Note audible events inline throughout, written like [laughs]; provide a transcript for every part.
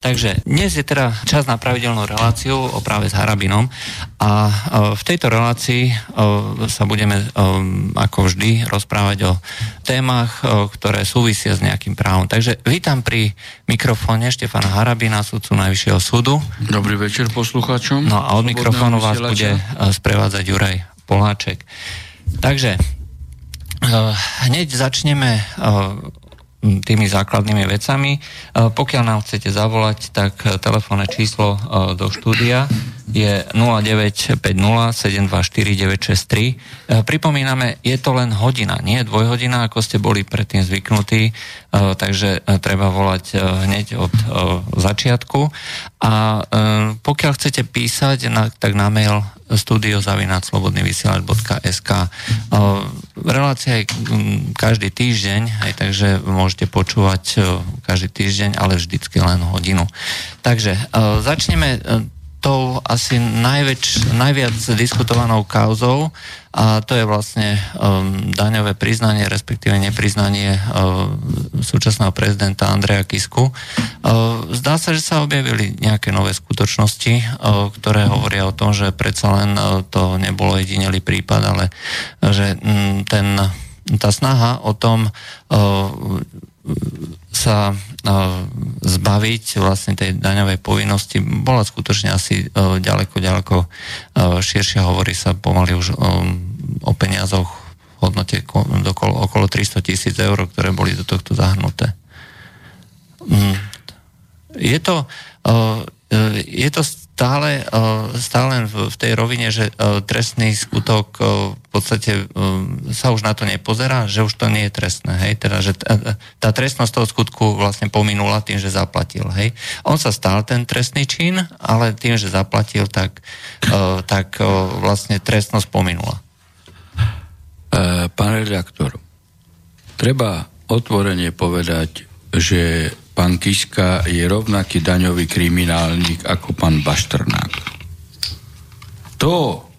Takže dnes je teda čas na pravidelnú reláciu o práve s Harabinom a e, v tejto relácii e, sa budeme e, ako vždy rozprávať o témach, ktoré súvisia s nejakým právom. Takže vítam pri mikrofóne Štefana Harabina, sudcu Najvyššieho súdu. Dobrý večer poslucháčom. No a od mikrofónu vás bude sprevádzať Juraj Poláček. Takže hneď začneme tými základnými vecami. E, pokiaľ nám chcete zavolať, tak telefónne číslo e, do štúdia je 0950 724 963. Pripomíname, je to len hodina, nie dvojhodina, ako ste boli predtým zvyknutí, e, takže treba volať hneď od začiatku. A pokiaľ chcete písať, tak na mail studiozavinaclobodnyvysielač.sk Relácia je každý týždeň, aj takže môžete počúvať každý týždeň, ale vždycky len hodinu. Takže začneme tou asi najväč, najviac diskutovanou kauzou a to je vlastne um, daňové priznanie, respektíve nepriznanie uh, súčasného prezidenta Andreja Kisku. Uh, zdá sa, že sa objavili nejaké nové skutočnosti, uh, ktoré hovoria o tom, že predsa len uh, to nebolo jedinelý prípad, ale že um, ten, tá snaha o tom uh, sa zbaviť vlastne tej daňovej povinnosti bola skutočne asi ďaleko, ďaleko širšia. Hovorí sa pomaly už o peniazoch v hodnote okolo 300 tisíc eur, ktoré boli do tohto zahrnuté. Mm. Je to, je to stále, stále v tej rovine, že trestný skutok v podstate sa už na to nepozerá, že už to nie je trestné, hej, teda, že tá trestnosť toho skutku vlastne pominula tým, že zaplatil, hej. On sa stal ten trestný čin, ale tým, že zaplatil, tak, tak vlastne trestnosť pominula. E, pán redaktor, treba otvorene povedať, že pán Kiska je rovnaký daňový kriminálnik ako pán Baštrnák. To,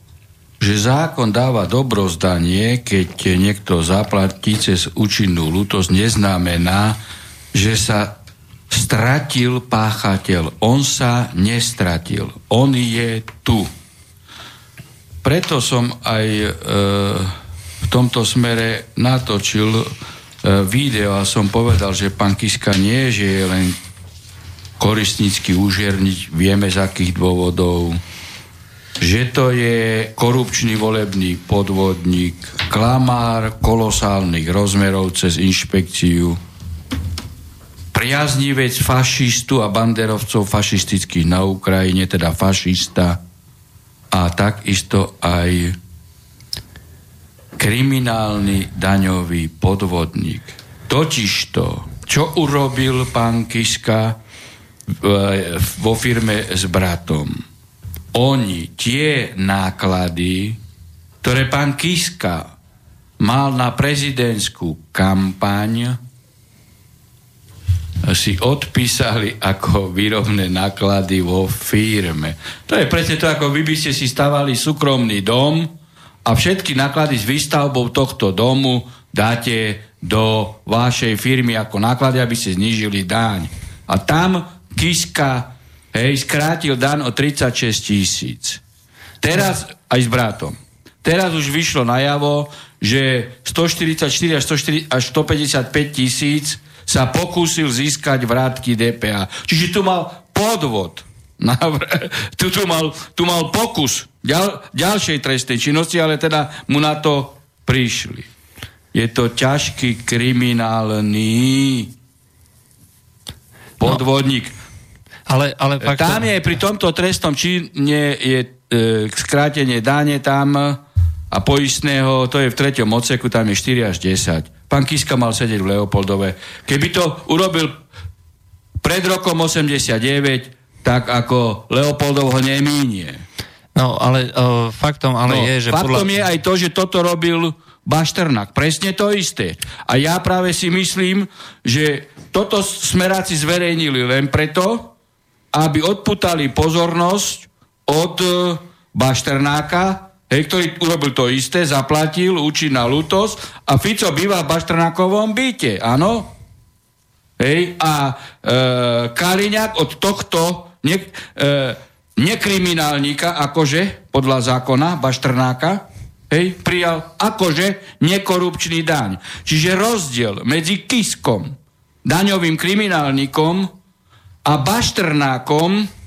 že zákon dáva dobrozdanie, keď niekto zaplatí cez účinnú lútosť, neznamená, že sa stratil páchateľ. On sa nestratil. On je tu. Preto som aj e, v tomto smere natočil E, video a som povedal, že pán Kiska nie, že je len koristnícky úžerniť, vieme z akých dôvodov, že to je korupčný volebný podvodník, klamár kolosálnych rozmerov cez inšpekciu, priaznivec fašistu a banderovcov fašistických na Ukrajine, teda fašista, a takisto aj kriminálny daňový podvodník. Totižto, čo urobil pán Kiska vo firme s bratom? Oni tie náklady, ktoré pán Kiska mal na prezidentskú kampaň, si odpísali ako výrobné náklady vo firme. To je presne to, ako vy by ste si stavali súkromný dom, a všetky náklady s výstavbou tohto domu dáte do vašej firmy ako náklady, aby ste znížili daň. A tam Kiska hej, skrátil dan o 36 tisíc. Teraz aj s bratom. Teraz už vyšlo najavo, že 144 až, 140, až 155 tisíc sa pokúsil získať vrátky DPA. Čiže tu mal podvod [laughs] tu, tu, mal, tu mal pokus ďal, ďalšej trestnej činnosti, ale teda mu na to prišli. Je to ťažký kriminálny podvodník. Ale, ale fakt... Tam je pri tomto trestnom čine je e, skrátenie dáne tam a poistného, to je v treťom odseku, tam je 4 až 10. Pán Kiska mal sedieť v Leopoldove. Keby to urobil pred rokom 89, tak ako Leopoldov ho nemínie. No, ale uh, faktom ale no, je, že... Faktom podľa... je aj to, že toto robil Bašternák. Presne to isté. A ja práve si myslím, že toto smeráci zverejnili len preto, aby odputali pozornosť od uh, Bašternáka, hej, ktorý urobil to isté, zaplatil, učí na lútosť a Fico býva v Bašternákovom byte, áno? hej, a e, Kaliňák od tohto ne, e, nekriminálnika, akože, podľa zákona Baštrnáka, hej, prijal akože nekorupčný daň. Čiže rozdiel medzi Kiskom, daňovým kriminálnikom a Baštrnákom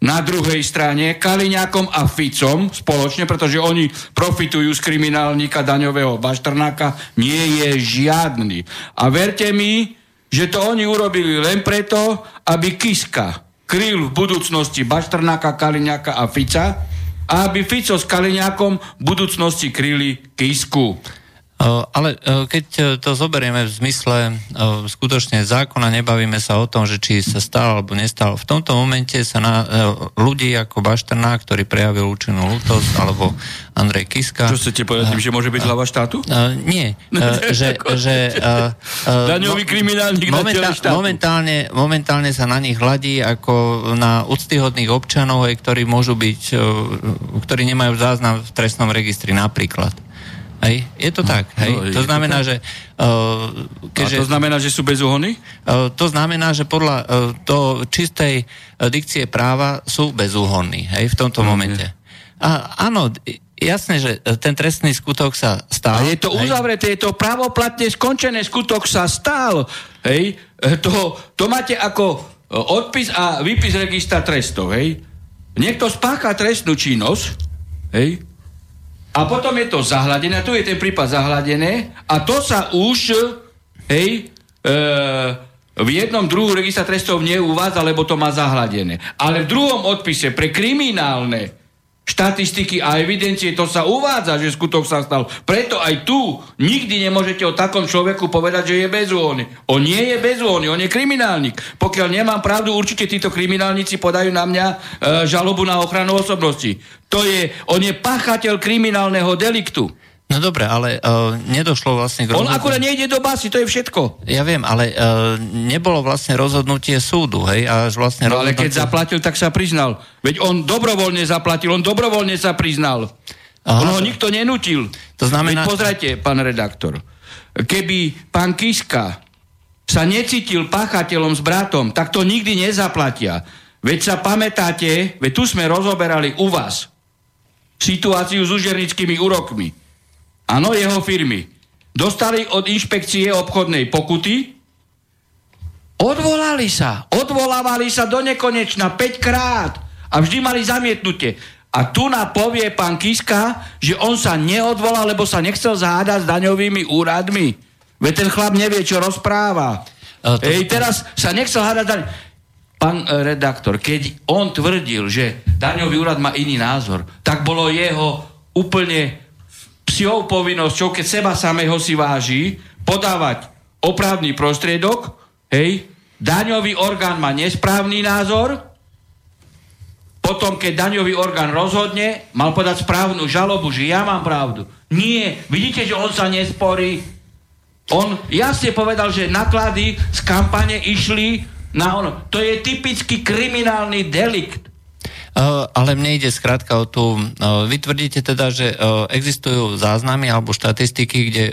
na druhej strane Kaliňákom a Ficom spoločne, pretože oni profitujú z kriminálnika daňového Baštrnáka, nie je žiadny. A verte mi, že to oni urobili len preto, aby Kiska kryl v budúcnosti Baštrnáka, Kaliňáka a Fica a aby Fico s Kaliňákom v budúcnosti kryli Kisku. Ale keď to zoberieme v zmysle skutočne zákona, nebavíme sa o tom, že či sa stal alebo nestal. V tomto momente sa na ľudí ako Baštrná, ktorý prejavil účinnú lútosť, alebo Andrej Kiska... Čo chcete povedať tým, že môže byť hlava štátu? Nie. [laughs] že, že, Daňový kriminálnik momentál, momentálne, momentálne sa na nich hladí ako na úctyhodných občanov, ktorí môžu byť, ktorí nemajú záznam v trestnom registri napríklad. Hej, je to tak. Hej. No, to znamená, to že... Uh, keďže, A to znamená, že sú bezúhony? Uh, to znamená, že podľa uh, to čistej uh, dikcie práva sú bezúhonní hej, v tomto no, momente. A, áno, jasné, že ten trestný skutok sa stal. A je to hej. uzavreté, je to pravoplatne skončené, skutok sa stal. Hej, to, to máte ako odpis a výpis registra trestov. Hej. Niekto spácha trestnú činnosť, hej, a potom je to zahladené, tu je ten prípad zahladené, a to sa už, hej, e, v jednom druhu registra trestov neuvádza, lebo to má zahladené. Ale v druhom odpise pre kriminálne štatistiky a evidencie, to sa uvádza, že skutok sa stal. Preto aj tu nikdy nemôžete o takom človeku povedať, že je bezúhonný. On nie je bezúhonný, on je kriminálnik. Pokiaľ nemám pravdu, určite títo kriminálnici podajú na mňa e, žalobu na ochranu osobnosti. To je, on je pachateľ kriminálneho deliktu. No dobre, ale uh, nedošlo vlastne k rozhodnutiu. On akurát nejde do basy, to je všetko. Ja viem, ale uh, nebolo vlastne rozhodnutie súdu, hej? Až vlastne no, ale keď zaplatil, tak sa priznal. Veď on dobrovoľne zaplatil, on dobrovoľne sa priznal. Aha, on ho nikto nenutil. To znamená... Veď pozrite, pán redaktor, keby pán Kiska sa necítil páchateľom s bratom, tak to nikdy nezaplatia. Veď sa pamätáte, veď tu sme rozoberali u vás situáciu s užernickými úrokmi. Áno, jeho firmy. Dostali od inšpekcie obchodnej pokuty, odvolali sa, odvolávali sa do nekonečna 5 krát a vždy mali zamietnutie. A tu na povie pán Kiska, že on sa neodvolal, lebo sa nechcel zádať s daňovými úradmi. Veď ten chlap nevie, čo rozpráva. to... Ej, teraz sa nechcel hádať daň... Pán e, redaktor, keď on tvrdil, že daňový úrad má iný názor, tak bolo jeho úplne psiou povinnosťou, keď seba samého si váži, podávať opravný prostriedok, hej, daňový orgán má nesprávny názor, potom, keď daňový orgán rozhodne, mal podať správnu žalobu, že ja mám pravdu. Nie, vidíte, že on sa nesporí. On jasne povedal, že náklady z kampane išli na ono. To je typický kriminálny delikt. Eh, ale mne ide skrátka o tú... Eh, vy tvrdíte teda, že eh, existujú záznamy alebo štatistiky, kde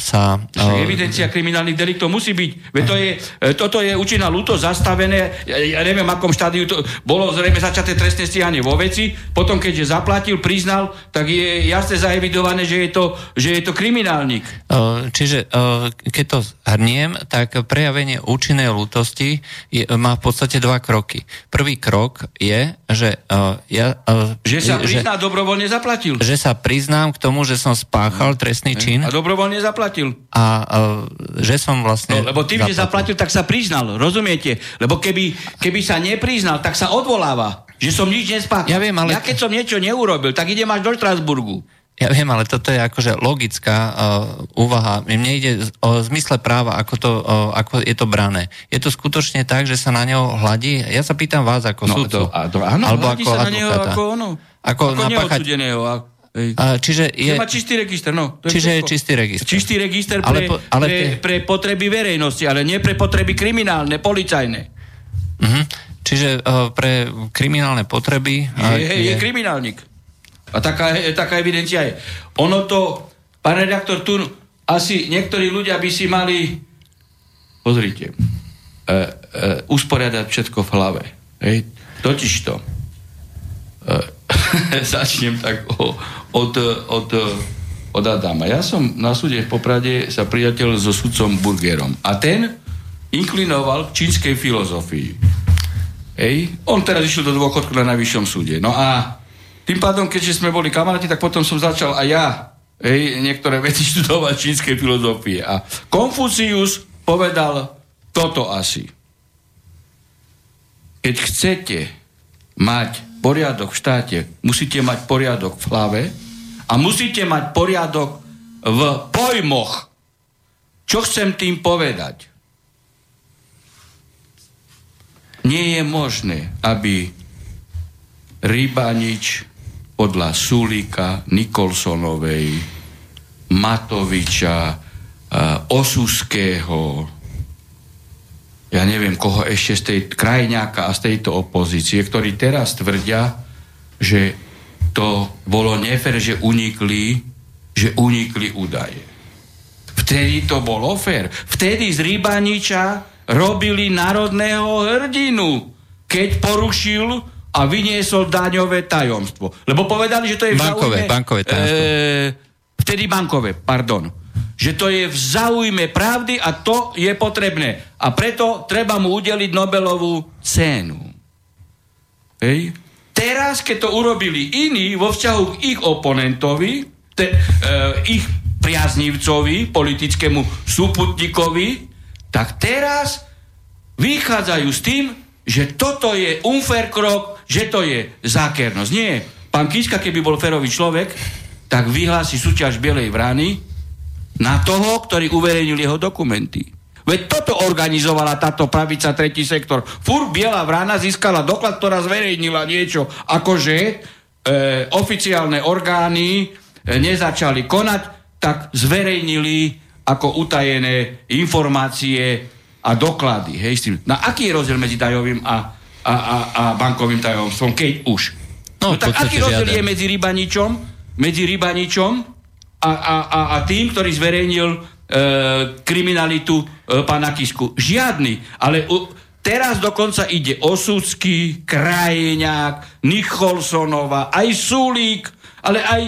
sa... Však evidencia kriminálnych deliktov musí byť. Veď to je, toto je účinná ľúto zastavené, ja neviem, akom štádiu to bolo zrejme začaté trestné stíhanie vo veci, potom keďže zaplatil, priznal, tak je jasne zaevidované, že je to, že je to kriminálnik. Čiže keď to hrniem, tak prejavenie účinnej ľútosti je, má v podstate dva kroky. Prvý krok je, že Uh, ja, uh, že sa prizná, že, dobrovoľne zaplatil. Že sa priznám k tomu, že som spáchal trestný čin. A dobrovoľne zaplatil. A uh, že som vlastne... No, lebo tým, zaplatil. že zaplatil, tak sa priznal, rozumiete? Lebo keby, keby sa nepriznal, tak sa odvoláva. Že som nič nespáchal. Ja viem, ale... Ja keď som niečo neurobil, tak idem až do Štrasburgu. Ja viem, ale toto je akože logická uh, úvaha. Mne ide o zmysle práva, ako, to, uh, ako je to brané. Je to skutočne tak, že sa na neho hladí? Ja sa pýtam vás ako no, súdcu. To, a to, áno, alebo ako sa advokáta. na neho ako ono. Ako, ako napáchať... A, čiže je... má čistý register, no. To je čiže je čistý register. Čistý register pre, ale po, ale pre, pre potreby verejnosti, ale nie pre potreby kriminálne, policajné. Uh-huh. Čiže uh, pre kriminálne potreby... Je, je, je kriminálnik. A taká, taká evidencia je. Ono to, pán redaktor, tu asi niektorí ľudia by si mali pozrite, uh, uh, usporiadať všetko v hlave. Hej? Totiž to, uh, [laughs] začnem tak o, od, od, od Adama. Ja som na súde v Poprade sa priateľ so sudcom Burgerom. A ten inklinoval k čínskej filozofii. Ej, on teraz išiel do dôchodku na najvyššom súde. No a tým pádom, keďže sme boli kamaráti, tak potom som začal aj ja ej, niektoré veci študovať čínskej filozofie. A Konfucius povedal toto asi. Keď chcete mať poriadok v štáte, musíte mať poriadok v hlave a musíte mať poriadok v pojmoch. Čo chcem tým povedať? Nie je možné, aby Rybanič podľa Sulika, Nikolsonovej, Matoviča, Osuského, ja neviem koho ešte z tej krajňáka a z tejto opozície, ktorí teraz tvrdia, že to bolo nefér, že unikli, že unikli údaje. Vtedy to bolo fér. Vtedy z Rybaniča robili národného hrdinu, keď porušil a vyniesol daňové tajomstvo. Lebo povedali, že to je bankové, zaujme, bankové tajomstvo. E, vtedy bankové, pardon že to je v záujme pravdy a to je potrebné. A preto treba mu udeliť Nobelovú cenu. Hej. Teraz, keď to urobili iní vo vzťahu k ich oponentovi, te, e, ich priaznivcovi, politickému súputníkovi, tak teraz vychádzajú s tým, že toto je unfair krok, že to je zákernosť. Nie. Pán Kiska, keby bol ferový človek, tak vyhlási súťaž Bielej vrany na toho, ktorý uverejnil jeho dokumenty. Veď toto organizovala táto pravica tretí sektor. Fur Biela vrana získala doklad, ktorá zverejnila niečo, akože e, oficiálne orgány e, nezačali konať, tak zverejnili ako utajené informácie a doklady. Hej, Na aký je rozdiel medzi daňovým a, a, a, a bankovým tajomstvom, keď už? No, no tak aký rozdiel je medzi rybaničom, medzi rybaničom a, a, a, a tým, ktorý zverejnil e, kriminalitu e, pána Kisku. Žiadny. Ale u, teraz dokonca ide Osudsky, Krajňák, Nicholsonova, aj Sulík, ale aj,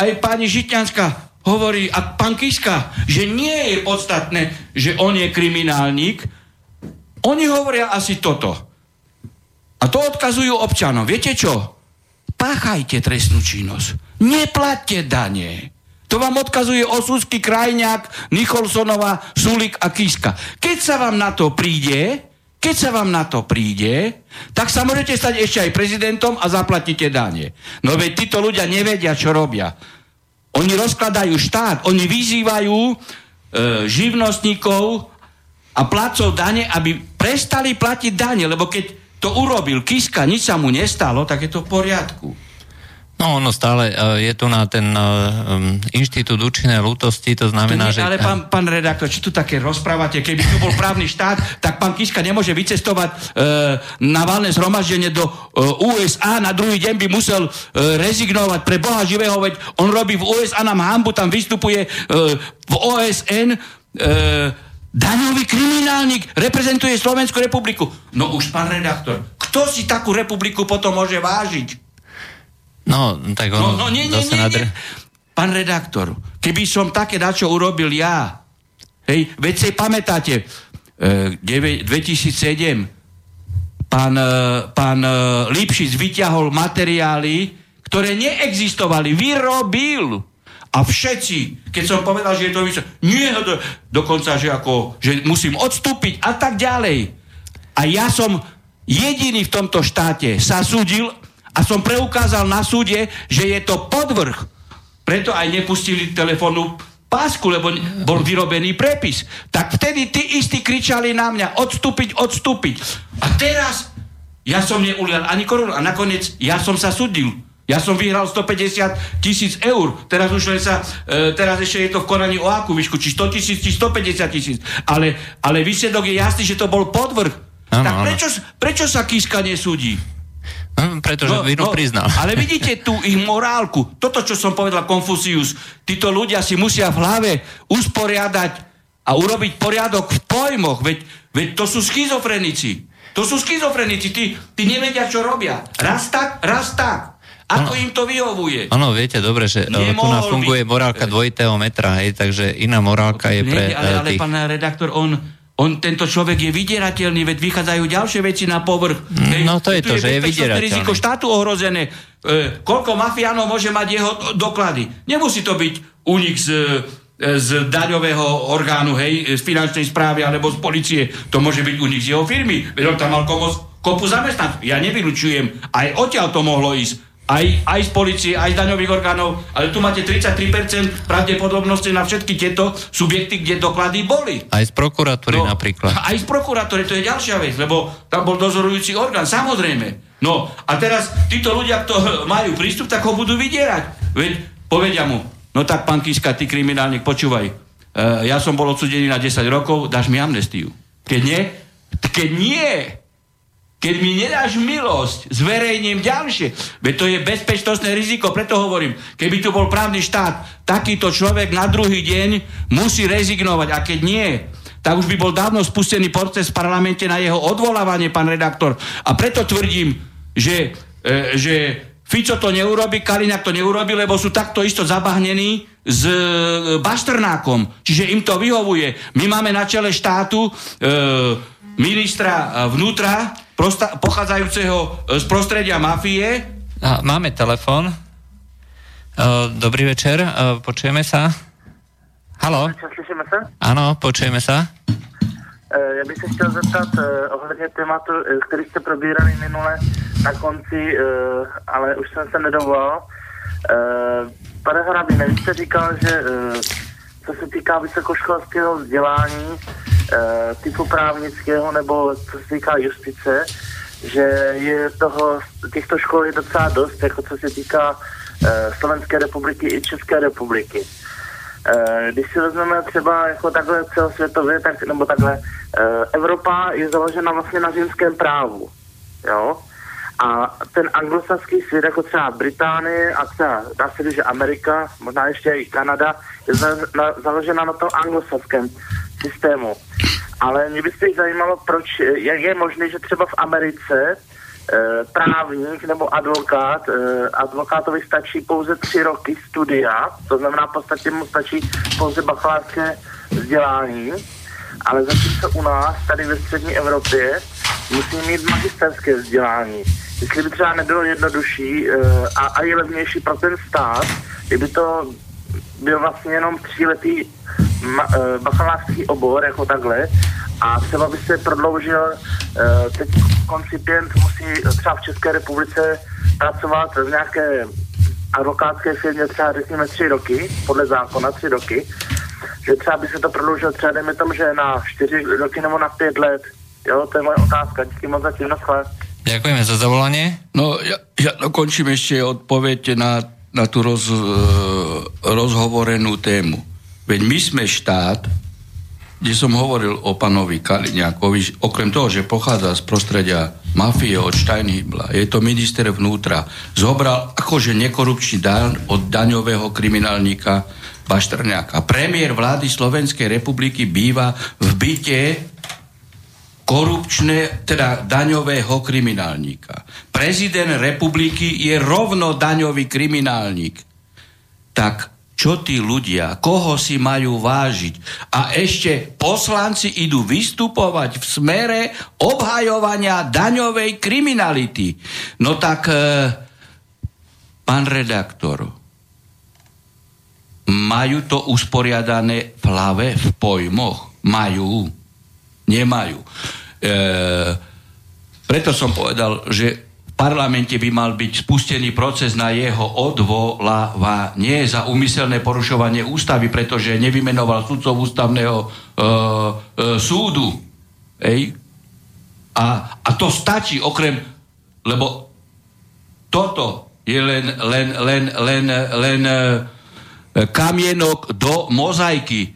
aj pani Žitňanská hovorí, a pán Kiska, že nie je podstatné, že on je kriminálnik. Oni hovoria asi toto. A to odkazujú občanom. Viete čo? Páchajte trestnú činnosť. Neplatte dane. To vám odkazuje Osusky, Krajňák, Nicholsonova, Sulik a Kiska. Keď sa vám na to príde, keď sa vám na to príde, tak sa môžete stať ešte aj prezidentom a zaplatíte dane. No veď títo ľudia nevedia, čo robia. Oni rozkladajú štát, oni vyzývajú e, živnostníkov a placov dane, aby prestali platiť dane, lebo keď to urobil Kiska, nič sa mu nestalo, tak je to v poriadku. No, ono stále e, je tu na ten um, inštitút účinnej lútosti, to znamená, nie, že... Ale pán, pán redaktor, či tu také rozprávate, keby tu bol právny štát, tak pán Kiska nemôže vycestovať uh, na valné zhromaždenie do uh, USA, na druhý deň by musel uh, rezignovať pre Boha živého, veď on robí v USA nám hambu, tam vystupuje uh, v OSN uh, daňový kriminálnik, reprezentuje Slovenskú republiku. No už, pán redaktor, kto si takú republiku potom môže vážiť? No, tak ono no, no nie, nie, nie, nie. Pán redaktor, keby som také dačo urobil ja, hej, veď si pamätáte, e, 2007 pán, e, pán e, Lipšic vyťahol materiály, ktoré neexistovali, vyrobil. A všetci, keď som povedal, že je to vysok, nie, do, dokonca, že, ako, že musím odstúpiť a tak ďalej. A ja som jediný v tomto štáte sa súdil a som preukázal na súde, že je to podvrh. Preto aj nepustili telefónu pásku, lebo bol vyrobený prepis. Tak vtedy tí istí kričali na mňa, odstúpiť, odstúpiť. A teraz ja som neulial ani korunu a nakoniec ja som sa súdil. Ja som vyhral 150 tisíc eur. Teraz už len sa, e, teraz ešte je to v konaní o akú výšku, či 100 tisíc, či 150 tisíc. Ale, ale výsledok je jasný, že to bol podvrh. Ano, tak prečo, prečo sa Kiska nesúdi? Hm, pretože no, vinu no, priznal. Ale vidíte tú ich morálku. Toto, čo som povedal Konfucius, títo ľudia si musia v hlave usporiadať a urobiť poriadok v pojmoch. Veď, veď to sú schizofrenici. To sú schizofrenici. Tí, tí nevedia, čo robia. Raz tak, raz tak. Ako ano, im to vyhovuje? Áno, viete dobre, že Nemohol tu funguje by... morálka dvojitého metra, hej, takže iná morálka je pre... Nie, ale, ale tých... pán redaktor, on, on, tento človek je vydierateľný, veď vychádzajú ďalšie veci na povrch. No to je to, že je vydierateľný. riziko štátu ohrozené. E, koľko mafiánov môže mať jeho doklady? Nemusí to byť únik z z daňového orgánu, hej, z finančnej správy alebo z policie. To môže byť nich z jeho firmy. Veď on tam mal kopu, kopu zamestnancov. Ja nevylučujem. Aj odtiaľ to mohlo ísť. Aj, aj z policie, aj z daňových orgánov, ale tu máte 33% pravdepodobnosti na všetky tieto subjekty, kde doklady boli. Aj z prokuratúry no, napríklad. [laughs] Aj z prokuratúry, to je ďalšia vec, lebo tam bol dozorujúci orgán, samozrejme. No a teraz títo ľudia, kto [laughs] majú prístup, tak ho budú vydierať. Veď povedia mu, No tak, pán Kiska, ty kriminálnik, počúvaj. Uh, ja som bol odsudený na 10 rokov, dáš mi amnestiu. Keď nie, keď nie, keď mi nedáš milosť, zverejním ďalšie. Veď to je bezpečnostné riziko, preto hovorím, keby tu bol právny štát, takýto človek na druhý deň musí rezignovať a keď nie, tak už by bol dávno spustený proces v parlamente na jeho odvolávanie, pán redaktor. A preto tvrdím, že, e, že Fico to neurobi, Kaliňák to neurobi, lebo sú takto isto zabahnení s e, Baštrnákom. Čiže im to vyhovuje. My máme na čele štátu e, ministra vnútra, prosta, pochádzajúceho z prostredia mafie. Máme telefon. E, dobrý večer, e, počujeme sa. Halo? Slyšíme sa? Áno, počujeme sa. Eh, já bych se chtěl zeptat eh, ohledně tématu, eh, který jste probírali minule na konci, ale už jsem se nedovolal. Pane Hrabine, vy jste říkal, že co se týká vysokoškolského vzdělání, typu právnického nebo co se týká justice, že je toho, těchto škol je docela dost, jako co se týká Slovenské republiky i České republiky. Eh, když si vezmeme třeba jako takhle celosvětově, tak, nebo takhle, Evropa je založena vlastně na římském právu, jo? A ten anglosaský svět, jako třeba Británie a třeba, dá se říct, že Amerika, možná ještě i Kanada, je za, na, založena na tom anglosaském systému. Ale mě by se zajímalo, proč, jak je možné, že třeba v Americe Eh, právník nebo advokát, eh, advokátovi stačí pouze tři roky studia, to znamená v podstatě mu stačí pouze bakalářské vzdělání, ale zatímco u nás, tady ve střední Evropě, musí mít magisterské vzdělání. Jestli by třeba nebylo jednodušší eh, a, a je levnější pro ten stát, kdyby to byl vlastně jenom tříletý bakalářský obor, jako takhle, a třeba by se prodloužil, uh, teď koncipient musí třeba v České republice pracovat v nějaké advokátské firmě třeba řekněme tři roky, podle zákona tři roky, že třeba by se to prodloužilo třeba dejme tomu, že na čtyři roky nebo na pět let. Jo, to je moje otázka. Díky moc zatím, naschle. Ďakujeme za zavolanie. No, ja, ja dokončím ešte odpoveď na, na tú roz, uh, rozhovorenú tému. Veď my sme štát, kde som hovoril o panovi Kaliňákovi, okrem toho, že pochádza z prostredia mafie od Steinhibla, je to minister vnútra, zobral akože nekorupčný dan od daňového kriminálnika Baštrňáka. Premiér vlády Slovenskej republiky býva v byte korupčné, teda daňového kriminálníka. Prezident republiky je rovno daňový kriminálnik. Tak čo tí ľudia, koho si majú vážiť. A ešte poslanci idú vystupovať v smere obhajovania daňovej kriminality. No tak, e, pán redaktor, majú to usporiadané v hlave, v pojmoch? Majú? Nemajú. E, preto som povedal, že parlamente by mal byť spustený proces na jeho odvolávanie za úmyselné porušovanie ústavy, pretože nevymenoval sudcov ústavného e, e, súdu. Ej? A, a to stačí okrem, lebo toto je len, len, len, len, len e, kamienok do mozaiky.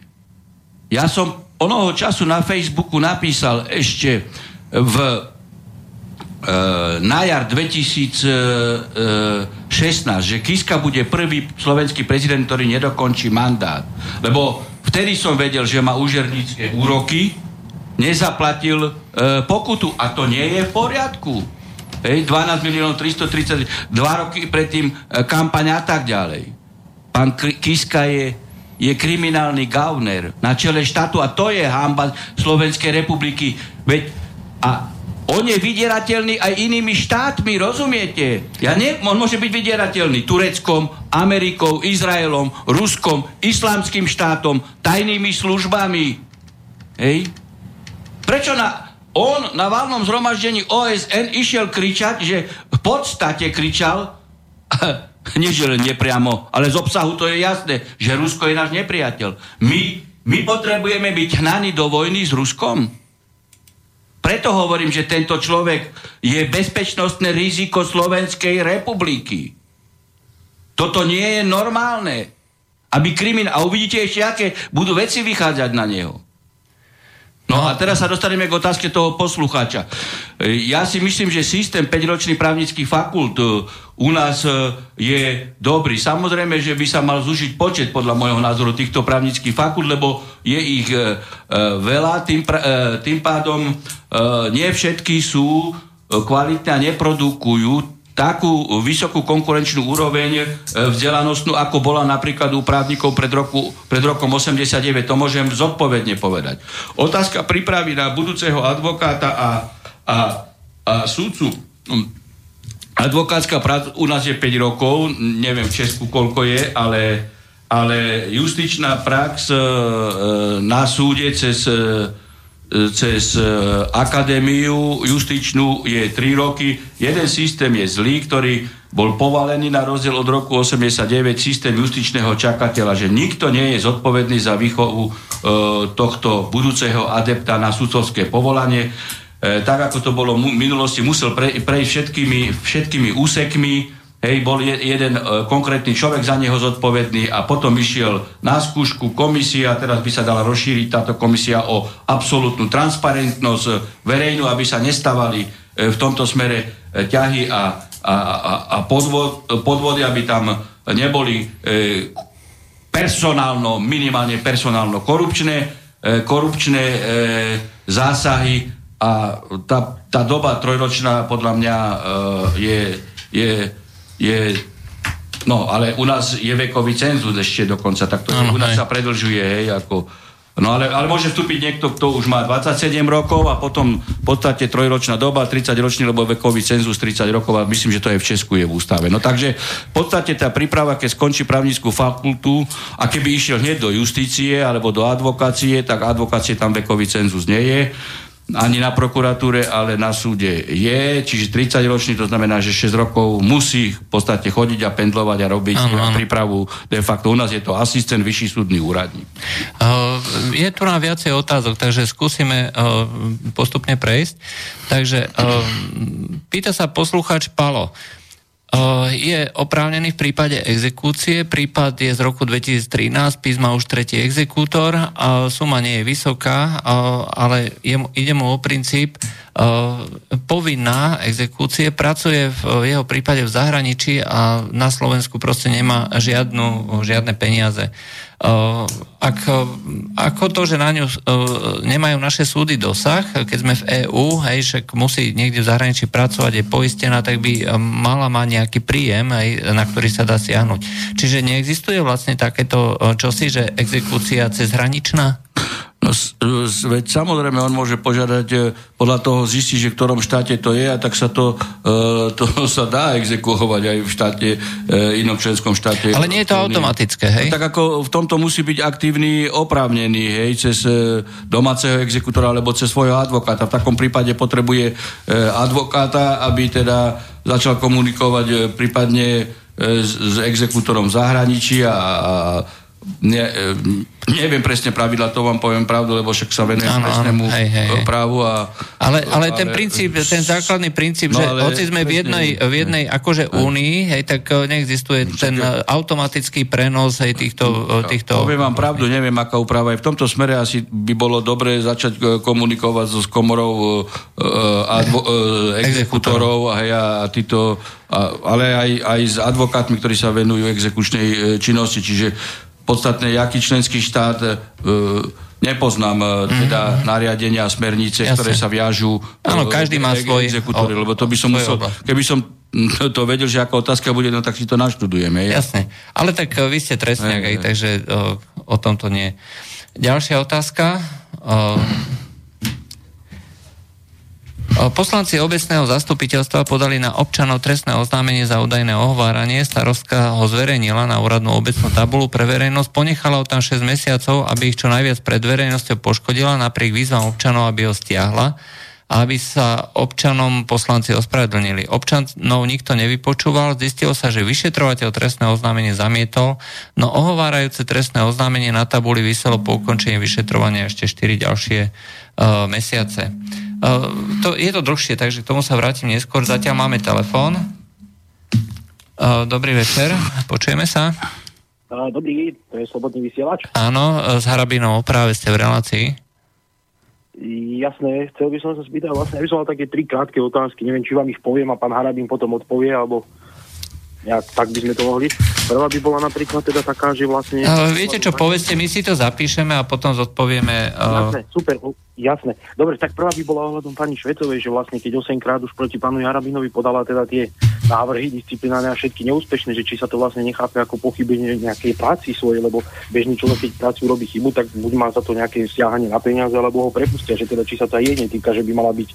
Ja som onoho času na Facebooku napísal ešte v E, na jar 2016, že Kiska bude prvý slovenský prezident, ktorý nedokončí mandát. Lebo vtedy som vedel, že má užernícke úroky, nezaplatil e, pokutu a to nie je v poriadku. Hej, 12 miliónov 330, dva roky predtým e, kampaň a tak ďalej. Pán Kiska je, je kriminálny gauner na čele štátu a to je hamba Slovenskej republiky. Veď a on je vydierateľný aj inými štátmi, rozumiete? Ja ne, on môže byť vydierateľný Tureckom, Amerikou, Izraelom, Ruskom, islamským štátom, tajnými službami. Hej? Prečo na, on na valnom zhromaždení OSN išiel kričať, že v podstate kričal, [laughs] nie že len nepriamo, ale z obsahu to je jasné, že Rusko je náš nepriateľ. My, my potrebujeme byť hnaní do vojny s Ruskom? Preto hovorím, že tento človek je bezpečnostné riziko Slovenskej republiky. Toto nie je normálne. Aby krimin... A uvidíte ešte, aké budú veci vychádzať na neho. No a teraz sa dostaneme k otázke toho poslucháča. E, ja si myslím, že systém 5-ročných právnických fakult e, u nás e, je dobrý. Samozrejme, že by sa mal zúžiť počet podľa môjho názoru týchto právnických fakult, lebo je ich veľa, tým, tým pádom nie všetky sú kvalitné a neprodukujú takú vysokú konkurenčnú úroveň e, vzdelanostnú, ako bola napríklad u právnikov pred, roku, pred rokom 89. To môžem zodpovedne povedať. Otázka prípravy na budúceho advokáta a, a, a súdcu. Hm, advokátska práca u nás je 5 rokov, neviem v Česku koľko je, ale, ale justičná prax e, e na súde cez cez e, akadémiu justičnú je 3 roky. Jeden systém je zlý, ktorý bol povalený na rozdiel od roku 89 systém justičného čakateľa, že nikto nie je zodpovedný za výchovu e, tohto budúceho adepta na sudcovské povolanie. E, tak ako to bolo v minulosti, musel pre, všetkými, všetkými úsekmi, Hej, bol je, jeden e, konkrétny človek za neho zodpovedný a potom išiel na skúšku komisia, teraz by sa dala rozšíriť táto komisia o absolútnu transparentnosť e, verejnú, aby sa nestávali e, v tomto smere ťahy a, a, a, a podvod, podvody, aby tam neboli personálno, minimálne personálno korupčné, korupčné zásahy a tá, tá doba trojročná podľa mňa je, je je No, ale u nás je vekový cenzus ešte dokonca, tak to ano, u nás hej. sa predlžuje, hej, ako... No ale, ale môže vstúpiť niekto, kto už má 27 rokov a potom v podstate trojročná doba, 30 ročný, lebo vekový cenzus 30 rokov a myslím, že to aj v Česku je v ústave. No takže v podstate tá príprava, keď skončí právnickú fakultu a keby išiel hneď do justície alebo do advokácie, tak advokácie tam vekový cenzus nie je ani na prokuratúre, ale na súde je, čiže 30 ročný, to znamená, že 6 rokov musí v podstate chodiť a pendlovať a robiť ano, ano. prípravu. De facto u nás je to asistent, vyšší súdny úradník. Uh, je tu na viacej otázok, takže skúsime uh, postupne prejsť. Takže uh, pýta sa poslucháč Palo. Je oprávnený v prípade exekúcie, prípad je z roku 2013, písma už tretí exekútor, suma nie je vysoká, ale ide mu o princíp, povinná exekúcie, pracuje v jeho prípade v zahraničí a na Slovensku proste nemá žiadnu, žiadne peniaze. Uh, ako, ako to, že na ňu uh, nemajú naše súdy dosah, keď sme v EÚ, hej, však musí niekde v zahraničí pracovať, je poistená, tak by mala mať nejaký príjem, hej, na ktorý sa dá siahnuť. Čiže neexistuje vlastne takéto čosi, že exekúcia cezhraničná? Veď samozrejme on môže požiadať, e, podľa toho zistí, že v ktorom štáte to je a tak sa to, e, to [laughs] sa dá exekuovať aj v štáte, e, inom členskom štáte. Ale nie je to automatické, hej? No, tak ako v tomto musí byť aktívny, oprávnený, hej, cez domáceho exekutora alebo cez svojho advokáta. V takom prípade potrebuje advokáta, aby teda začal komunikovať prípadne s, s exekútorom v zahraničí a, a ne, neviem presne pravidla, to vám poviem pravdu, lebo však sa venujem trestnému právu. A, ale, ale ten princíp, ten základný princíp, no, že hoci sme v jednej, v jednej akože únii, hej, tak e, neexistuje ten e, automatický prenos hej, týchto, týchto... Poviem vám pravdu, neviem, aká úprava je. V tomto smere asi by bolo dobre začať komunikovať so, s komorou uh, advo, exekutorov. a, hej, a títo, a, ale aj, aj s advokátmi, ktorí sa venujú exekučnej činnosti, čiže podstatné, aký členský štát e, nepoznám mm. teda nariadenia a smernice, Jasne. ktoré sa viažú Áno, každý má svoj exekútory, lebo to by som musel, keby som [laughs] to vedel, že ako otázka bude, no tak si to naštudujeme. Jasne. Ale tak vy ste trestniak, aj, takže o, o tomto nie. Ďalšia otázka. O, Poslanci obecného zastupiteľstva podali na občanov trestné oznámenie za údajné ohováranie. Starostka ho zverejnila na úradnú obecnú tabulu pre verejnosť. Ponechala ho tam 6 mesiacov, aby ich čo najviac pred verejnosťou poškodila, napriek výzvam občanov, aby ho stiahla a aby sa občanom poslanci ospravedlnili. Občanov nikto nevypočúval, zistilo sa, že vyšetrovateľ trestné oznámenie zamietol, no ohovárajúce trestné oznámenie na tabuli vyselo po ukončení vyšetrovania ešte 4 ďalšie uh, mesiace. Uh, to, je to dlhšie, takže k tomu sa vrátim neskôr. Zatiaľ máme telefón. Uh, dobrý večer, počujeme sa. Dobrý, to je Slobodný vysielač. Áno, s Harabinou práve ste v relácii. Jasné, chcel by som sa spýtať, vlastne ja by som mal také tri krátke otázky, neviem, či vám ich poviem a pán Harabín potom odpovie, alebo nejak tak by sme to mohli. Prvá by bola napríklad teda taká, že vlastne... Uh, viete čo, povedzte, my si to zapíšeme a potom zodpovieme... Uh... Jasné, super, jasné. Dobre, tak prvá by bola ohľadom pani Švecovej, že vlastne keď 8 krát už proti pánu Jarabinovi podala teda tie návrhy disciplinárne a všetky neúspešné, že či sa to vlastne nechápe ako pochybenie nejakej práci svojej, lebo bežný človek, keď práci robí chybu, tak buď má za to nejaké stiahanie na peniaze, alebo ho prepustia, že teda či sa to aj jej netýka, že by mala byť,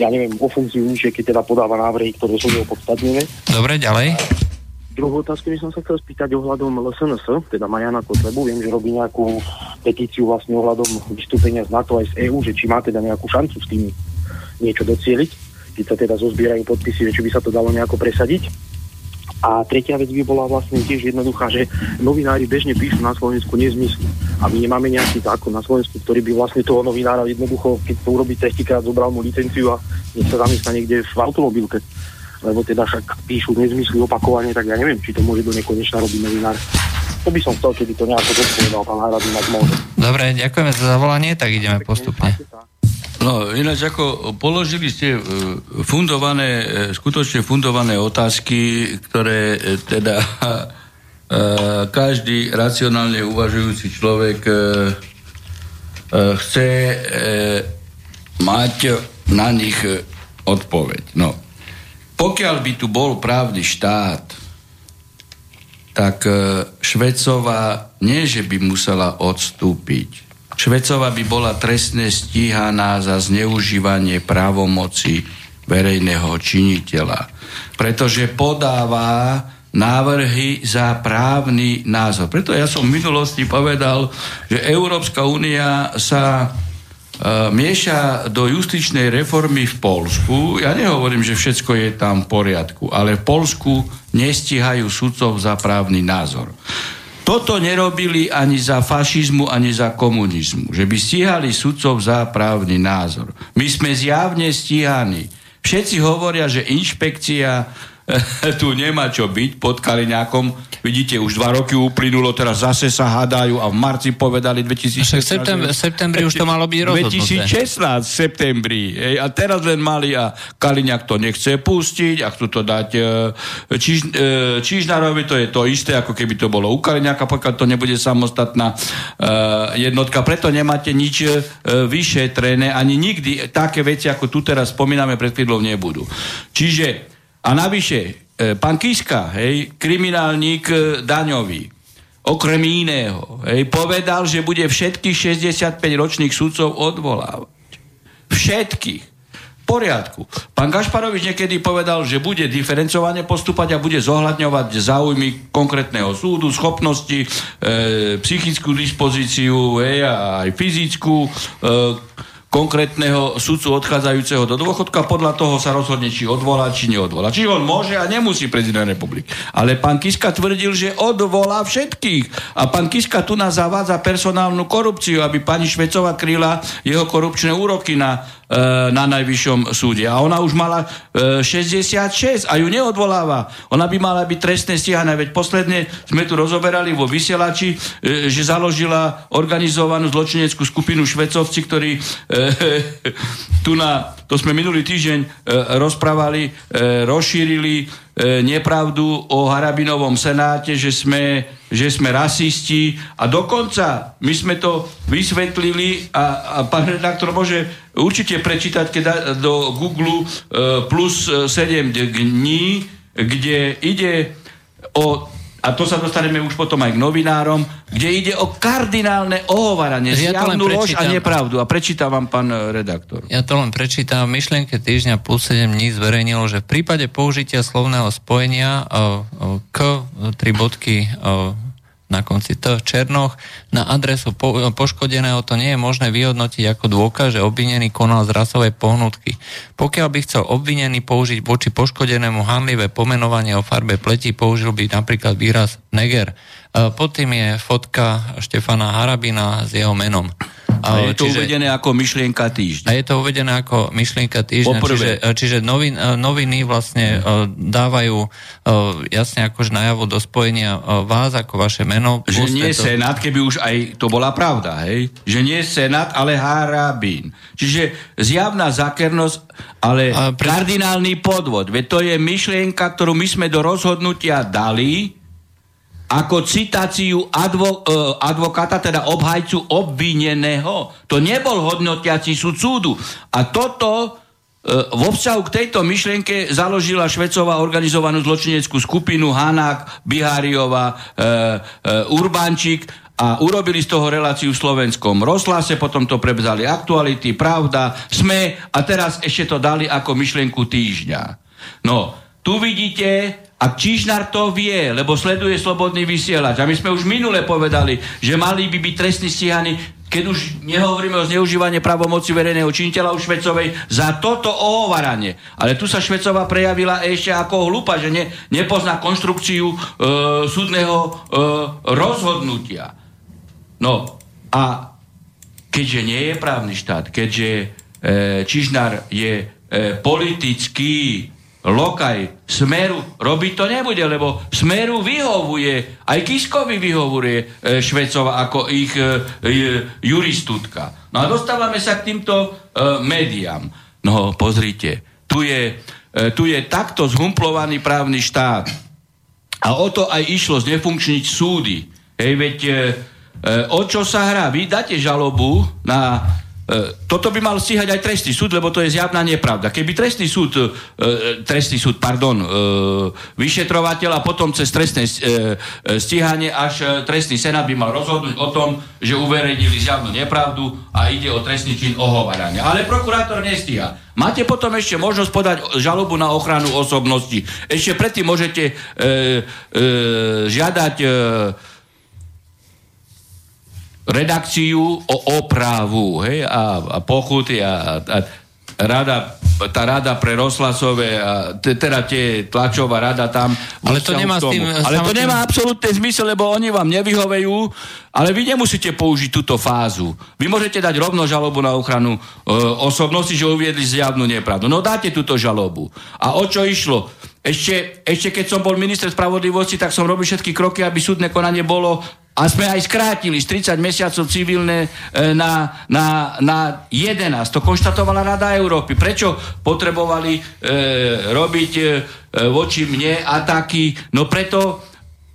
ja neviem, ofenzívnejšie, keď teda podáva návrhy, ktoré sú opodstatnené. Dobre, ďalej. Druhú otázku by som sa chcel spýtať ohľadom LSNS, teda Majana Kotlebu. Viem, že robí nejakú petíciu vlastne ohľadom vystúpenia z NATO aj z EÚ, že či má teda nejakú šancu s tým niečo docieliť, keď sa teda zozbierajú podpisy, že či by sa to dalo nejako presadiť. A tretia vec by bola vlastne tiež jednoduchá, že novinári bežne píšu na Slovensku nezmysly. A my nemáme nejaký zákon na Slovensku, ktorý by vlastne toho novinára jednoducho, keď to urobí tretíkrát, zobral mu licenciu a nech sa zamestná niekde v automobilke lebo teda však píšu nezmysly opakovane, tak ja neviem, či to môže do nekonečna robiť novinár. To by som chcel, keby to nejako zodpovedal pán Hradinák môže. Dobre, ďakujeme za zavolanie, tak ideme postupne. No, ináč ako položili ste e, fundované, e, skutočne fundované otázky, ktoré e, teda [laughs] každý racionálne uvažujúci človek chce mať na nich odpoveď. No, pokiaľ by tu bol právny štát, tak e, Švecová nie, že by musela odstúpiť. Švecová by bola trestne stíhaná za zneužívanie právomoci verejného činiteľa, pretože podáva návrhy za právny názor. Preto ja som v minulosti povedal, že Európska únia sa mieša do justičnej reformy v Polsku. Ja nehovorím, že všetko je tam v poriadku, ale v Polsku nestíhajú sudcov za právny názor. Toto nerobili ani za fašizmu, ani za komunizmu. Že by stíhali sudcov za právny názor. My sme zjavne stíhaní. Všetci hovoria, že inšpekcia [laughs] tu nemá čo byť pod Kaliňákom. Vidíte, už dva roky uplynulo, teraz zase sa hádajú a v marci povedali 2016. V septembri, septembri už to [laughs] malo byť rozhodnuté. 2016 v septembri. Ej, a teraz len mali a Kaliňák to nechce pustiť a chcú to dať e, Čiž, e, Čižnárovi to je to isté, ako keby to bolo u Kaliňáka, pokiaľ to nebude samostatná e, jednotka. Preto nemáte nič vyšetrené, ani nikdy také veci, ako tu teraz spomíname pred chvíľou, nebudú. Čiže a navyše, e, pán Kiska, hej, kriminálnik e, daňový, okrem iného, hej, povedal, že bude všetkých 65 ročných sudcov odvolávať. Všetkých. V poriadku. Pán Gašparovič niekedy povedal, že bude diferencovane postupať a bude zohľadňovať záujmy konkrétneho súdu, schopnosti, e, psychickú dispozíciu, hej, a aj fyzickú, e, konkrétneho sudcu odchádzajúceho do dôchodka, podľa toho sa rozhodne, či odvolá, či neodvolá. Či on môže a nemusí prezident republiky. Ale pán Kiska tvrdil, že odvolá všetkých. A pán Kiska tu nás zavádza personálnu korupciu, aby pani Švecová kryla jeho korupčné úroky na na najvyššom súde. A ona už mala e, 66 a ju neodvoláva. Ona by mala byť trestné stíhané, veď posledne sme tu rozoberali vo vysielači, e, že založila organizovanú zločineckú skupinu Švecovci, ktorí e, [laughs] tu na, to sme minulý týždeň e, rozprávali, e, rozšírili E, nepravdu o Harabinovom senáte, že sme, že sme rasisti a dokonca my sme to vysvetlili a, a pán redaktor môže určite prečítať, keď do Google e, plus 7 dní, kde ide o a to sa dostaneme už potom aj k novinárom, kde ide o kardinálne ohovaranie, ja zjavnú lož a nepravdu. A prečítam vám, pán redaktor. Ja to len prečítam. V myšlienke týždňa plus 7 dní zverejnilo, že v prípade použitia slovného spojenia k tri bodky na konci T Černoch na adresu po, poškodeného to nie je možné vyhodnotiť ako dôkaz, že obvinený konal z rasovej pohnutky. Pokiaľ by chcel obvinený použiť voči poškodenému hanlivé pomenovanie o farbe pleti, použil by napríklad výraz neger. E, pod tým je fotka Štefana Harabina s jeho menom. A je to čiže, uvedené ako myšlienka týždňa. A je to uvedené ako myšlienka týždňa. Čiže, čiže novin, e, noviny vlastne dávajú jasne akože najavu do spojenia vás ako vaše meno. Že nie to... Senát, keby už aj to bola pravda, hej? Že nie Senát, ale Harabín. Čiže zjavná zakernosť, ale pre... kardinálny podvod. Veď to je myšlienka, ktorú my sme do rozhodnutia dali, ako citáciu advo, uh, advokáta, teda obhajcu obvineného. To nebol hodnotiaci súd súdu. A toto uh, vo vzťahu k tejto myšlienke založila Švecová organizovanú zločineckú skupinu Hanák, Biháriová, uh, Urbančík a urobili z toho reláciu v slovenskom rozhlase, potom to prebzali aktuality, pravda, sme a teraz ešte to dali ako myšlienku týždňa. No, tu vidíte, a Čižnár to vie, lebo sleduje slobodný vysielač. A my sme už minule povedali, že mali by byť trestní stíhaní, keď už nehovoríme o zneužívaní pravomoci verejného činiteľa u Švecovej, za toto ohovaranie. Ale tu sa Švecová prejavila ešte ako hlupa, že ne, nepozná konštrukciu e, súdneho e, rozhodnutia. No a keďže nie je právny štát, keďže e, Čižnár je e, politický lokaj Smeru robiť to nebude, lebo Smeru vyhovuje, aj Kiskovi vyhovuje e, Švecova ako ich e, e, juristutka. No a dostávame sa k týmto e, médiám. No pozrite, tu je, e, tu je takto zhumplovaný právny štát. A o to aj išlo znefunkčniť súdy. Hej, veď e, e, o čo sa hrá? Vy dáte žalobu na toto by mal stíhať aj trestný súd, lebo to je zjavná nepravda. Keby trestný súd, e, e, trestný súd, pardon, vyšetrovateľ a potom cez trestné stíhanie až trestný senát by mal rozhodnúť o tom, že uverejnili zjavnú nepravdu a ide o trestný čin ohovárania. Ale prokurátor nestíha. Máte potom ešte možnosť podať žalobu na ochranu osobnosti. Ešte predtým môžete e, e, žiadať e, redakciu o opravu hej, a, a pochuty a, a rada, tá rada pre rozhlasové a te, teda tie tlačová rada tam. Ale to nemá s tým... Ale to nemá absolútne zmysel, lebo oni vám nevyhovejú, ale vy nemusíte použiť túto fázu. Vy môžete dať rovno žalobu na ochranu e, osobnosti, že uviedli zjavnú nepravdu. No dáte túto žalobu. A o čo išlo? Ešte, ešte keď som bol minister spravodlivosti, tak som robil všetky kroky, aby súdne konanie bolo a sme aj skrátili z 30 mesiacov civilné e, na, na, na 11. To konštatovala Rada Európy. Prečo potrebovali e, robiť e, voči mne ataky? No preto,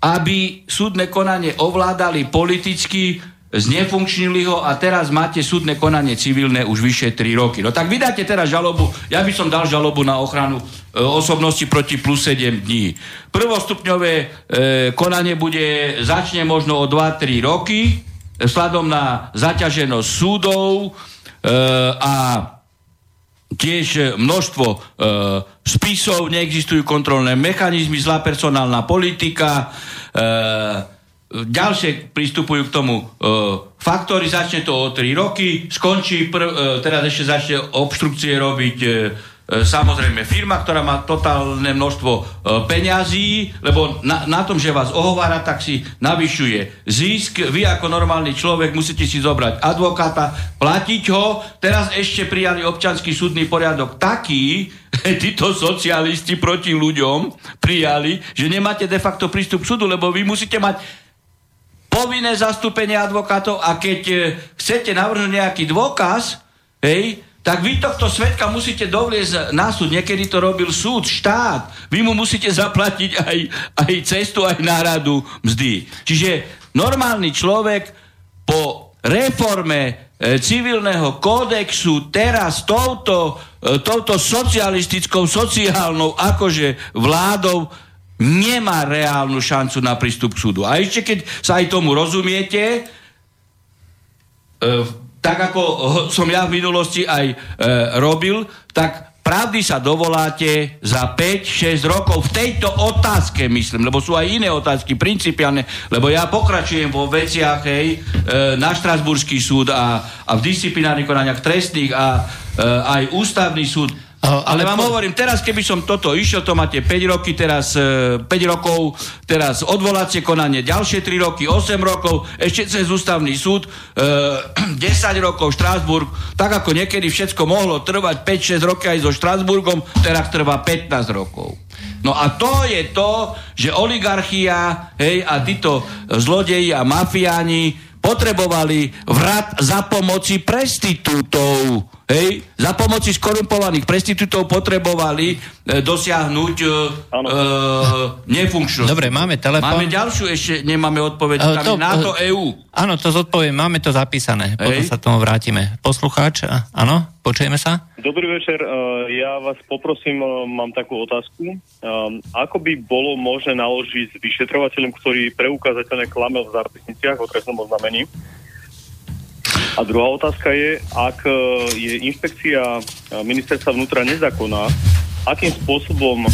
aby súdne konanie ovládali politicky znefunkčnili ho a teraz máte súdne konanie civilné už vyše 3 roky. No tak vydáte teraz žalobu, ja by som dal žalobu na ochranu e, osobnosti proti plus 7 dní. Prvostupňové e, konanie bude, začne možno o 2-3 roky, sladom na zaťaženosť súdov e, a tiež množstvo e, spisov, neexistujú kontrolné mechanizmy, zlá personálna politika, e, ďalšie pristupujú k tomu e, faktory, začne to o 3 roky, skončí, prv, e, teraz ešte začne obštrukcie robiť e, e, samozrejme firma, ktorá má totálne množstvo e, peňazí, lebo na, na tom, že vás ohovára, tak si navyšuje zisk. Vy ako normálny človek musíte si zobrať advokáta, platiť ho. Teraz ešte prijali občanský súdny poriadok taký, [laughs] títo socialisti proti ľuďom prijali, že nemáte de facto prístup k súdu, lebo vy musíte mať povinné zastúpenie advokátov a keď e, chcete navrhnúť nejaký dôkaz, hej, tak vy tohto svetka musíte dovliezť na súd. Niekedy to robil súd, štát. Vy mu musíte zaplatiť aj, aj cestu, aj náradu mzdy. Čiže normálny človek po reforme e, civilného kódexu teraz touto, e, touto socialistickou, sociálnou akože vládou nemá reálnu šancu na prístup k súdu. A ešte keď sa aj tomu rozumiete, e, tak ako som ja v minulosti aj e, robil, tak pravdy sa dovoláte za 5-6 rokov v tejto otázke, myslím, lebo sú aj iné otázky, principiálne, lebo ja pokračujem vo veciach, hej, e, na Štrasburský súd a, a v disciplinárnych konaniach trestných a e, aj ústavný súd ale, ale vám po... hovorím, teraz keby som toto išiel, to máte 5 roky, teraz e, 5 rokov, teraz odvolacie konanie, ďalšie 3 roky, 8 rokov, ešte cez ústavný súd, e, [clears throat] 10 rokov Štrásburg, tak ako niekedy všetko mohlo trvať 5-6 rokov aj so Štrásburgom, teraz trvá 15 rokov. No a to je to, že oligarchia hej, a títo zlodeji a mafiáni potrebovali vrat za pomoci prestitútov Hej, za pomoci skorumpovaných prestitútov potrebovali dosiahnuť e, e, nefunkčnosť. Dobre, máme telefón. Máme ďalšiu ešte, nemáme odpoveď. Uh, to, NATO uh, EU. Áno, to zodpoviem, máme to zapísané. Hej. Potom sa tomu vrátime. Poslucháč, áno, počujeme sa? Dobrý večer, e, ja vás poprosím, e, mám takú otázku. Ako by bolo možné naložiť s vyšetrovateľom, ktorý preukázateľne klamel v zápisniciach o trestnom oznamení? A druhá otázka je, ak e, je inšpekcia e, ministerstva vnútra nezákonná, akým spôsobom e,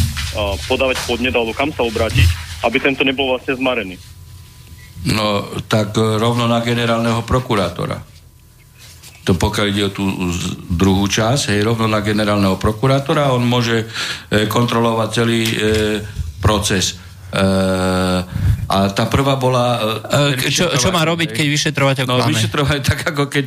podávať podnet alebo kam sa obrátiť, aby tento nebol vlastne zmarený? No, tak rovno na generálneho prokurátora. To pokiaľ ide o tú druhú časť, hej, rovno na generálneho prokurátora, on môže e, kontrolovať celý e, proces. Uh, a tá prvá bola... Uh, čo, čo má robiť, keď vyšetrovateľ no, vyšetrovateľ, tak ako keď,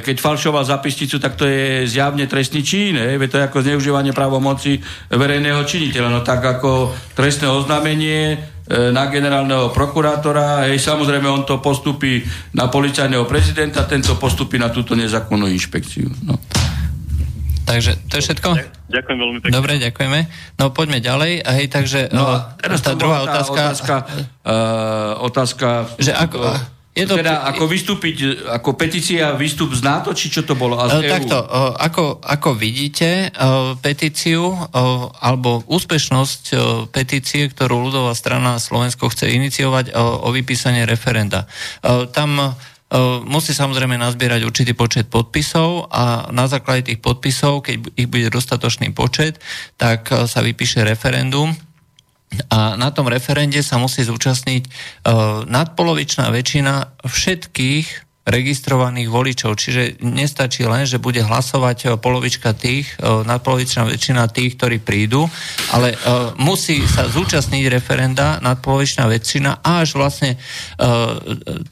keď falšoval zapisnicu, tak to je zjavne trestný čin, je, to je ako zneužívanie právomoci verejného činiteľa. No tak ako trestné oznámenie na generálneho prokurátora, hej, samozrejme on to postupí na policajného prezidenta, tento postupí na túto nezákonnú inšpekciu. No. Takže to je všetko? Ďakujem veľmi pekne. Dobre, ďakujeme. No poďme ďalej. Hej, takže no, uh, teraz tá druhá tá otázka... Otázka, uh, otázka že ako, je to, teda ako vystúpiť, ako petícia výstup z NATO, či čo to bolo? A z uh, takto, uh, ako, ako vidíte, uh, petíciu alebo úspešnosť petície, ktorú ľudová strana Slovensko chce iniciovať o vypísanie referenda. Tam musí samozrejme nazbierať určitý počet podpisov a na základe tých podpisov, keď ich bude dostatočný počet, tak sa vypíše referendum. A na tom referende sa musí zúčastniť nadpolovičná väčšina všetkých registrovaných voličov. Čiže nestačí len, že bude hlasovať e, polovička tých, e, nadpolovičná väčšina tých, ktorí prídu, ale uh, musí sa zúčastniť referenda nadpolovičná väčšina a až vlastne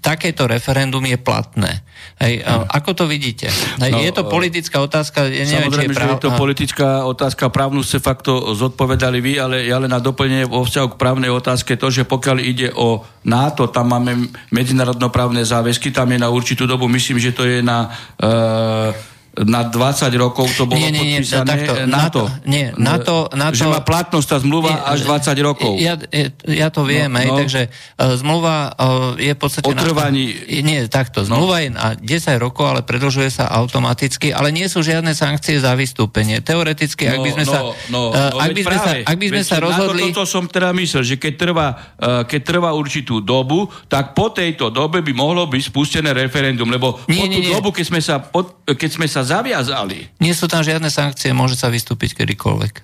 takéto referendum je platné. Hej, uh, ako to vidíte? Hej, no, je to politická otázka? Ja neviem, samozrejme, je, práv... že je to politická otázka, právnu ste fakto zodpovedali vy, ale ja len na doplnenie vo vzťahu k právnej otázke to, že pokiaľ ide o NATO, tam máme medzinárodnoprávne záväzky, tam je na určitú dobu, myslím, že to je na uh, na 20 rokov to bolo nie, nie, podpísané takto, NATO. Nie, NATO, NATO, že má platnosť tá zmluva nie, až 20 rokov. Ja, ja to viem, no, hej, no. takže uh, zmluva uh, je v podstate... Otrvaní... Na, nie, takto, no. zmluva no. je na 10 rokov, ale predlžuje sa automaticky, ale nie sú žiadne sankcie za vystúpenie. Teoreticky, ak by sme no, sa... No, no, uh, ak, by sme práve, sa ak by sme sa rozhodli... Toto som teda myslel, že keď trvá, uh, keď trvá určitú dobu, tak po tejto dobe by mohlo byť spustené referendum, lebo nie, po tú nie, dobu, keď sme sa, pod, keď sme sa zaviazali. Nie sú tam žiadne sankcie, môže sa vystúpiť kedykoľvek.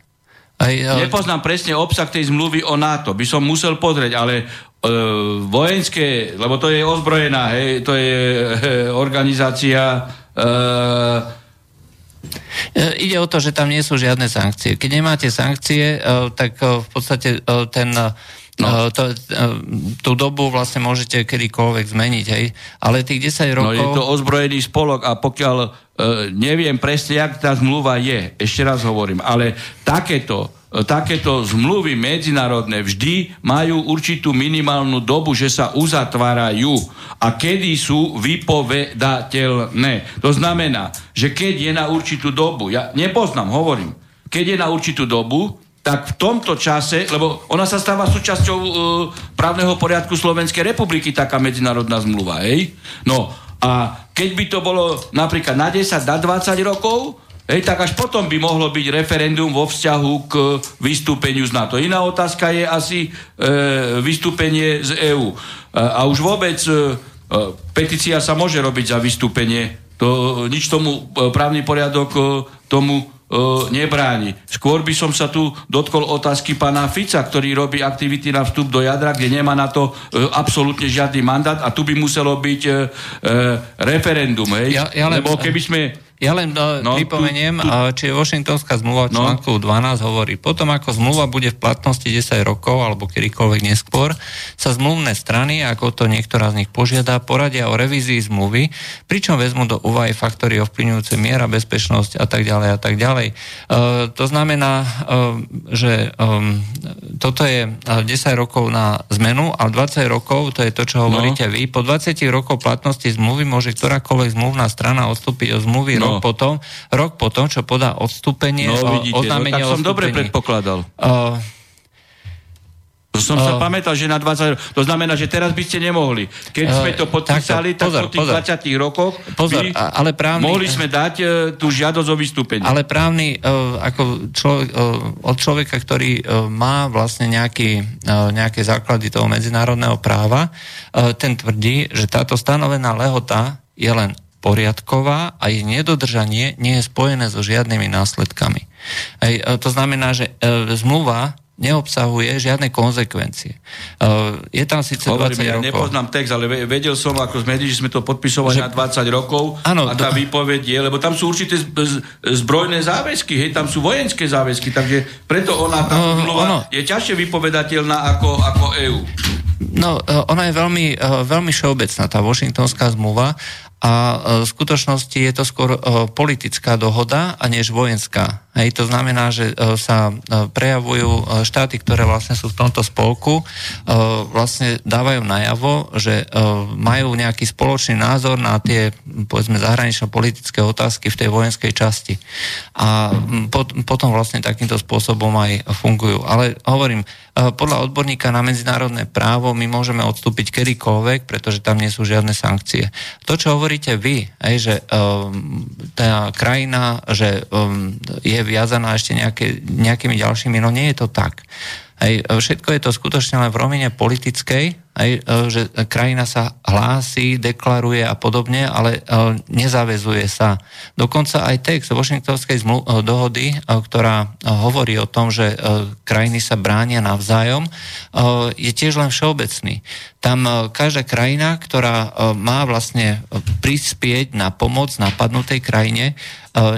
Aj, ale... Nepoznám presne obsah tej zmluvy o NATO, by som musel pozrieť, ale e, vojenské, lebo to je ozbrojená, hej, to je e, organizácia e, E, ide o to, že tam nie sú žiadne sankcie. Keď nemáte sankcie, e, tak e, v podstate ten No. To, tú dobu vlastne môžete kedykoľvek zmeniť, hej. Ale tých 10 rokov... No je to ozbrojený spolok a pokiaľ neviem presne, jak tá zmluva je, ešte raz hovorím, ale takéto takéto zmluvy medzinárodné vždy majú určitú minimálnu dobu, že sa uzatvárajú a kedy sú vypovedateľné. To znamená, že keď je na určitú dobu, ja nepoznám, hovorím, keď je na určitú dobu, tak v tomto čase, lebo ona sa stáva súčasťou e, právneho poriadku Slovenskej republiky, taká medzinárodná zmluva, hej? No a keď by to bolo napríklad na 10, na 20 rokov, Hej, tak až potom by mohlo byť referendum vo vzťahu k vystúpeniu z NATO. Iná otázka je asi e, vystúpenie z EÚ. A, a už vôbec e, e, petícia sa môže robiť za vystúpenie. To, nič tomu e, právny poriadok e, tomu e, nebráni. Skôr by som sa tu dotkol otázky pána Fica, ktorý robí aktivity na vstup do jadra, kde nemá na to e, absolútne žiadny mandát a tu by muselo byť e, e, referendum. Hej? Ja, ja len, Lebo keby sme ja len do, no, pripomeniem, tu, tu... či Washingtonská zmluva no. článku 12 hovorí, potom ako zmluva bude v platnosti 10 rokov alebo kedykoľvek neskôr, sa zmluvné strany, ako to niektorá z nich požiada, poradia o revízii zmluvy, pričom vezmu do úvahy faktory ovplyvňujúce miera, bezpečnosť a tak ďalej a tak ďalej. E, to znamená, e, že e, toto je 10 rokov na zmenu, ale 20 rokov, to je to, čo hovoríte no. vy, po 20 rokov platnosti zmluvy môže ktorákoľvek zmluvná strana odstúpiť od zmluvy no rok potom, rok potom, čo podá odstúpenie, no, vidíte, oznámenie no, tak som dobre predpokladal. Uh, to som uh, sa pamätal, že na 20 rokov. To znamená, že teraz by ste nemohli. Keď uh, sme to podpísali, tak, pozor, tak po tých pozor. 20 rokoch pozor, by ale právny, mohli sme dať uh, tú žiadosť o vystúpenie. Ale právny, uh, ako človek, uh, od človeka, ktorý uh, má vlastne nejaký, uh, nejaké základy toho medzinárodného práva, uh, ten tvrdí, že táto stanovená lehota je len poriadková a jej nedodržanie nie je spojené so žiadnymi následkami. Ej, e, to znamená, že e, zmluva neobsahuje žiadne konsekvencie. E, je tam síce Hovorím, 20 ja rokov. nepoznám text, ale vedel som ako médií, že sme to podpisovali že... na 20 rokov ano, a tá do... výpoveď je, lebo tam sú určité zbrojné záväzky, hej, tam sú vojenské záväzky, takže preto ona tá no, ono... je ťažšie vypovedateľná ako, ako EÚ. No, ona je veľmi, veľmi všeobecná, tá Washingtonská zmluva a e, v skutočnosti je to skôr e, politická dohoda a než vojenská. Hej, to znamená, že e, sa prejavujú štáty, ktoré vlastne sú v tomto spolku, vlastne dávajú najavo, že majú nejaký spoločný názor na tie, povedzme, zahranično-politické otázky v tej vojenskej časti. A potom vlastne takýmto spôsobom aj fungujú. Ale hovorím, podľa odborníka na medzinárodné právo my môžeme odstúpiť kedykoľvek, pretože tam nie sú žiadne sankcie. To, čo hovoríte vy, aj, že tá krajina že um, je viazaná ešte nejaké, nejakými ďalšími, no nie je to tak. Aj, všetko je to skutočne len v rovine politickej, že krajina sa hlási, deklaruje a podobne, ale e, nezavezuje sa. Dokonca aj text Washingtonskej e, dohody, ktorá hovorí o tom, že krajiny sa bránia navzájom, je tiež len všeobecný. Tam každá krajina, ktorá má vlastne prispieť na pomoc napadnutej krajine,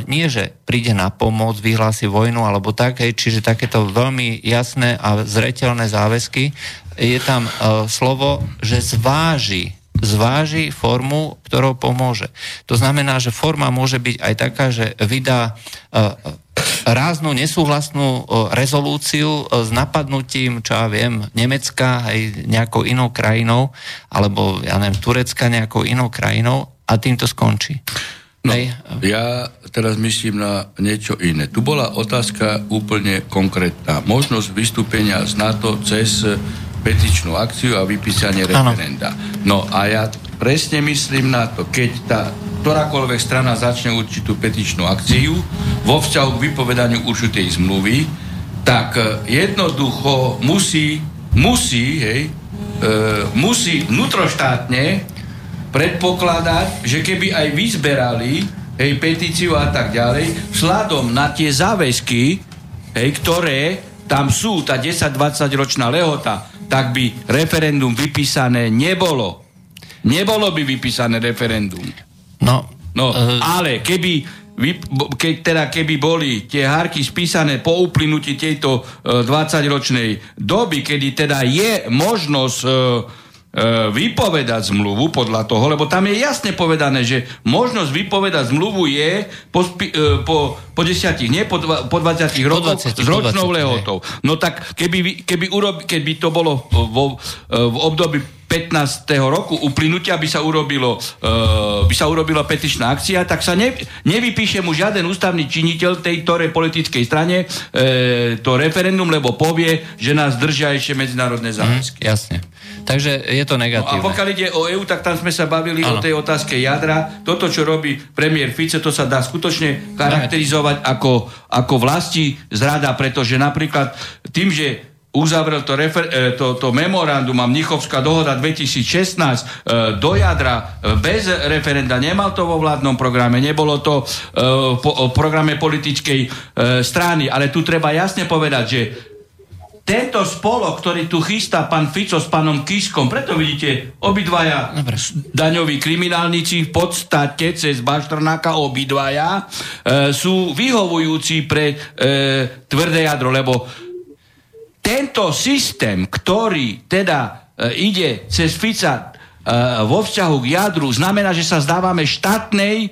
nie, že príde na pomoc, vyhlási vojnu alebo tak, hej, čiže takéto veľmi jasné a zretelné záväzky je tam uh, slovo, že zváži zváži formu, ktorou pomôže. To znamená, že forma môže byť aj taká, že vydá uh, ráznu nesúhlasnú uh, rezolúciu uh, s napadnutím, čo ja viem, Nemecka aj nejakou inou krajinou, alebo ja neviem, Turecka nejakou inou krajinou a tým to skončí. No, ja teraz myslím na niečo iné. Tu bola otázka úplne konkrétna. Možnosť vystúpenia z NATO cez petičnú akciu a vypísanie referenda. No a ja presne myslím na to, keď tá ktorákoľvek strana začne určitú petičnú akciu vo vzťahu k vypovedaniu určitej zmluvy, tak e, jednoducho musí, musí, hej, e, musí vnútroštátne predpokladať, že keby aj vyzberali hej, petíciu a tak ďalej, vzhľadom na tie záväzky, hej, ktoré tam sú, tá 10-20 ročná lehota, tak by referendum vypísané nebolo. Nebolo by vypísané referendum. No, no uh... ale keby vy, ke, teda keby boli tie hárky spísané po uplynutí tejto e, 20-ročnej doby, kedy teda je možnosť e, E, vypovedať zmluvu podľa toho, lebo tam je jasne povedané, že možnosť vypovedať zmluvu je po, spi, e, po, po desiatich, nie po, dva, po 20 rokoch s ročnou lehotou. No tak keby, keby, urob, keby to bolo vo, e, v období 15. roku uplynutia by sa urobilo, uh, by sa urobila petičná akcia, tak sa ne, nevypíše mu žiaden ústavný činiteľ tej ktorej politickej strane uh, to referendum, lebo povie, že nás držia ešte medzinárodné záväzky. Mm, jasne. Takže je to negatívne. No a pokiaľ ide o EU, tak tam sme sa bavili ano. o tej otázke jadra. Toto, čo robí premiér Fice, to sa dá skutočne charakterizovať ako, ako vlasti zrada, pretože napríklad tým, že uzavrel to, refer, e, to, to memorandum a Mnichovská dohoda 2016 e, do jadra e, bez referenda, nemal to vo vládnom programe, nebolo to v programe politickej strany, ale tu treba jasne povedať, že tento spolok, ktorý tu chystá pán Fico s pánom Kiskom, preto vidíte, obidvaja Dobre. daňoví kriminálnici v podstate cez Baštrnáka obidvaja e, sú vyhovujúci pre e, tvrdé jadro, lebo tento systém, ktorý teda e, ide cez Fica e, vo vzťahu k jadru, znamená, že sa zdávame štátnej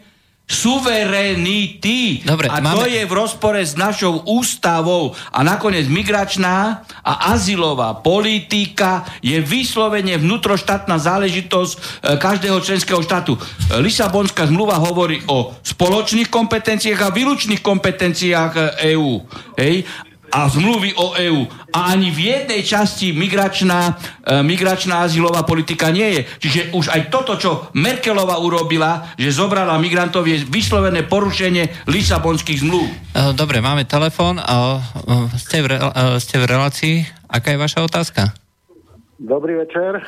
suverenity. Dobre, a máme... to je v rozpore s našou ústavou. A nakoniec migračná a azylová politika je vyslovene vnútroštátna záležitosť e, každého členského štátu. E, Lisabonská zmluva hovorí o spoločných kompetenciách a výlučných kompetenciách EÚ. Hej? A zmluvy o EÚ. A ani v jednej časti migračná, e, migračná azylová politika nie je. Čiže už aj toto, čo Merkelova urobila, že zobrala migrantov, je vyslovené porušenie Lisabonských zmluv. E, dobre, máme telefón. E, ste, v re, e, ste v relácii. Aká je vaša otázka? Dobrý večer.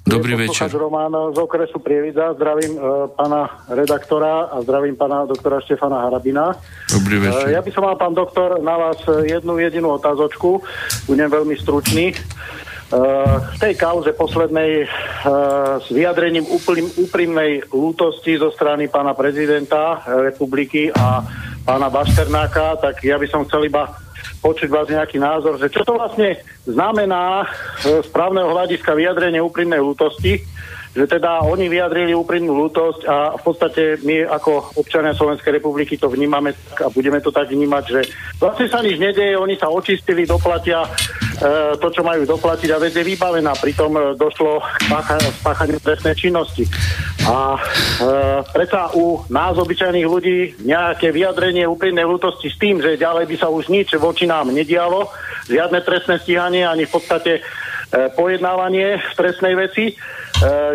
Dobrý večer. Román z okresu Prievidza. Zdravím uh, pána redaktora a zdravím pána doktora Štefana Harabina. Dobrý večer. Uh, ja by som mal, pán doktor, na vás jednu jedinú otázočku. Budem veľmi stručný. Uh, v tej kauze poslednej uh, s vyjadrením úplným, úprimnej lútosti zo strany pána prezidenta republiky a pána Bašternáka, tak ja by som chcel iba počuť vás nejaký názor, že čo to vlastne znamená z právneho hľadiska vyjadrenie úprimnej lútosti, že teda oni vyjadrili úprimnú lútosť a v podstate my ako občania Slovenskej republiky to vnímame a budeme to tak vnímať, že vlastne sa nič nedeje, oni sa očistili, doplatia e, to, čo majú doplatiť a vec je vybavená. Pritom e, došlo k spáchaniu trestnej činnosti. A e, predsa u nás, obyčajných ľudí, nejaké vyjadrenie úprimnej lútosti s tým, že ďalej by sa už nič voči nám nedialo, žiadne trestné stíhanie ani v podstate pojednávanie v trestnej veci,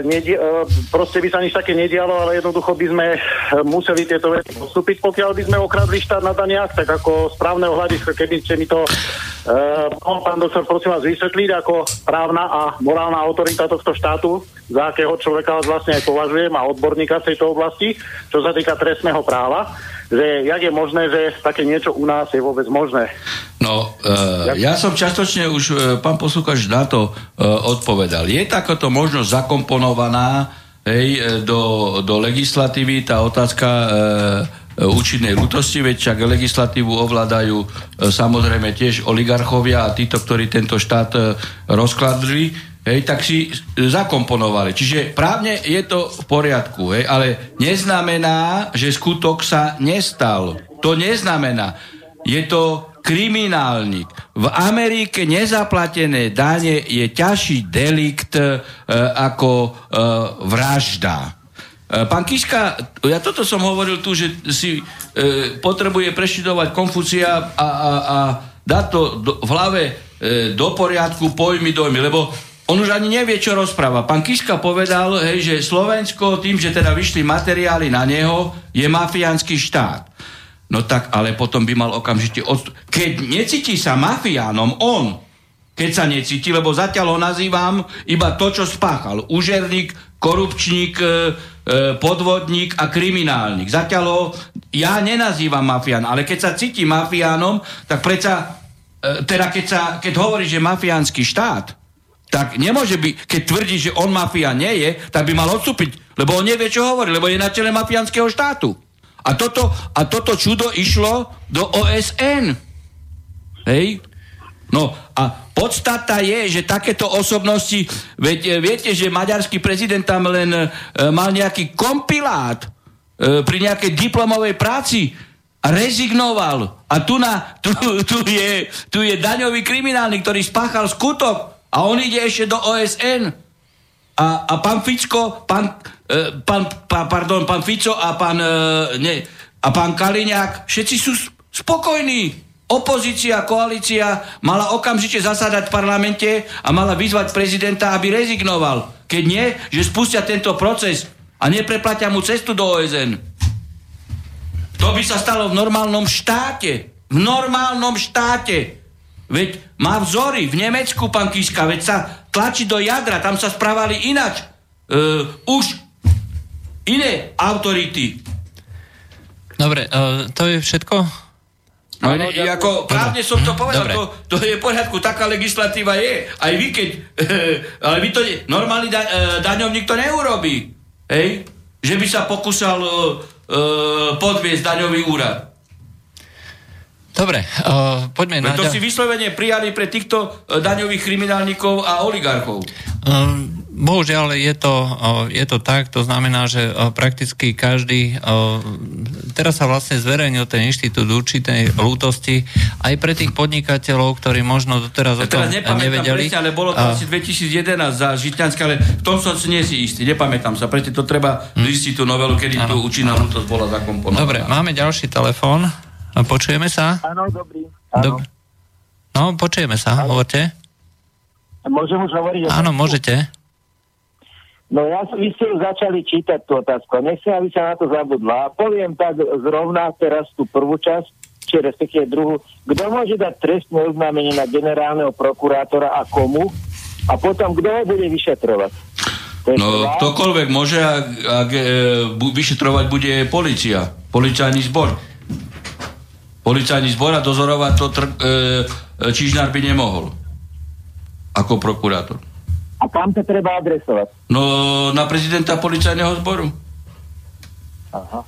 nedie, uh, proste by sa nič také nedialo, ale jednoducho by sme uh, museli tieto veci postúpiť, pokiaľ by sme okradli štát na daniach, tak ako správneho hľadiska, keby ste mi to uh, pán doktor, prosím vás vysvetliť ako právna a morálna autorita tohto štátu, za akého človeka vás vlastne aj považujem a odborníka v tejto oblasti, čo sa týka trestného práva že jak je možné, že také niečo u nás je vôbec možné. No, uh, ja som častočne už, uh, pán poslúkač, na to uh, odpovedal. Je takáto možnosť zakomponovaná hej, do, do legislatívy, tá otázka uh, účinnej ľutosti, veď však legislatívu ovládajú e, samozrejme tiež oligarchovia a títo, ktorí tento štát e, rozkladli hej, tak si zakomponovali. Čiže právne je to v poriadku, hej, ale neznamená, že skutok sa nestal. To neznamená. Je to kriminálnik. V Amerike nezaplatené dane je ťažší delikt e, ako e, vražda. E, pán Kiška, ja toto som hovoril tu, že si e, potrebuje preštudovať Konfucia a, a, a dať to do, v hlave e, do poriadku pojmy, dojmy, lebo on už ani nevie, čo rozpráva. Pán Kiska povedal, hej, že Slovensko tým, že teda vyšli materiály na neho, je mafiánsky štát. No tak, ale potom by mal okamžite odstup. Keď necíti sa mafiánom, on, keď sa necíti, lebo zatiaľ ho nazývam iba to, čo spáchal. Užerník, korupčník, e, e, podvodník a kriminálnik. Zatiaľ ho ja nenazývam mafián, ale keď sa cíti mafiánom, tak predsa, e, teda keď, sa, keď hovorí, že mafiánsky štát, tak nemôže byť, keď tvrdí, že on mafia nie je, tak by mal odstúpiť, lebo on nevie, čo hovorí, lebo je na čele mafiánskeho štátu. A toto, a toto čudo išlo do OSN. Hej? No a podstata je, že takéto osobnosti, veď e, viete, že maďarský prezident tam len e, mal nejaký kompilát e, pri nejakej diplomovej práci rezignoval. A tu, na, tu, tu, je, tu je daňový kriminálny, ktorý spáchal skutok a on ide ešte do OSN. A, a pán Ficko, pán, e, pán, pán, pardon, pán Fico a pán, e, ne, a pán Kaliňák, všetci sú spokojní. Opozícia, koalícia mala okamžite zasadať v parlamente a mala vyzvať prezidenta, aby rezignoval. Keď nie, že spustia tento proces a nepreplatia mu cestu do OSN. To by sa stalo v normálnom štáte. V normálnom štáte. Veď má vzory v Nemecku, pán Kiska, veď sa tlačí do jadra, tam sa správali inač. Uh, už iné autority. Dobre, uh, to je všetko? No, ne, ako, právne som to povedal, to, to je v poriadku, taká legislatíva je. Aj vy keď, [laughs] ale vy to, normálny da, e, daňovník to neurobí. Hej? Že by sa pokúsal uh, podviesť daňový úrad. Dobre, uh, poďme na... To si vyslovene prijali pre týchto uh, daňových kriminálnikov a oligarchov. Um, Bohužiaľ je to, je to tak, to znamená, že prakticky každý, teraz sa vlastne zverejnil ten inštitút určitej lútosti aj pre tých podnikateľov, ktorí možno doteraz ja o tom nevedeli. Presne, ale bolo to a... asi 2011 za Žitňanské, ale v tom som si nie si istý, nepamätám sa, preto to treba hmm. zistiť tú novelu, kedy ano. tu účinná lútosť bola zakomponovaná. Dobre, máme ďalší telefón. Počujeme sa? Áno, dobrý. Áno. Dob- no, počujeme sa, ano. hovorte. Môžem už hovoriť? Áno, môžete. No ja, vy ste už začali čítať tú otázku. Nechcem, aby sa na to zabudla. A poviem tak zrovna teraz tú prvú časť, či respektíve druhú. Kto môže dať trestné oznámenie na generálneho prokurátora a komu? A potom, kto ho bude vyšetrovať? No, ktokoľvek môže, ak, ak e, vyšetrovať bude policia. Policajný zbor. Policajný zbor a dozorovať to tr- e, Čižnár by nemohol. Ako prokurátor. A kam to treba adresovať? No, na prezidenta policajného zboru. Aha.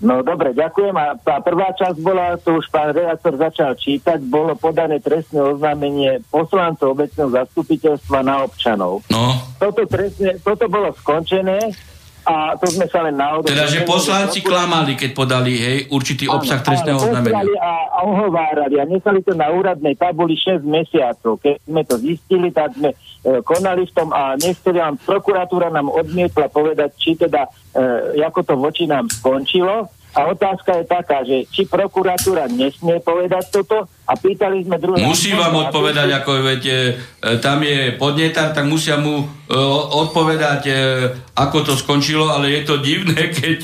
No dobre, ďakujem. A tá prvá časť bola, to už pán redaktor začal čítať, bolo podané trestné oznámenie poslancov obecného zastupiteľstva na občanov. No. Toto, trestne, toto bolo skončené a to sme sa len náhodou... Teda, že poslanci klamali, keď podali hej, určitý áno, obsah trestného oznámenia. A, a ohovárali a nechali to na úradnej tabuli 6 mesiacov. Keď sme to zistili, tak sme e, konali v tom a nechceli nám, prokuratúra nám odmietla povedať, či teda, e, ako to voči nám skončilo a otázka je taká, že či prokuratúra nesmie povedať toto a pýtali sme druhé... Musí vám odpovedať, ako viete, e, tam je podnetar, tak musia mu e, odpovedať, e, ako to skončilo, ale je to divné, [laughs] keď,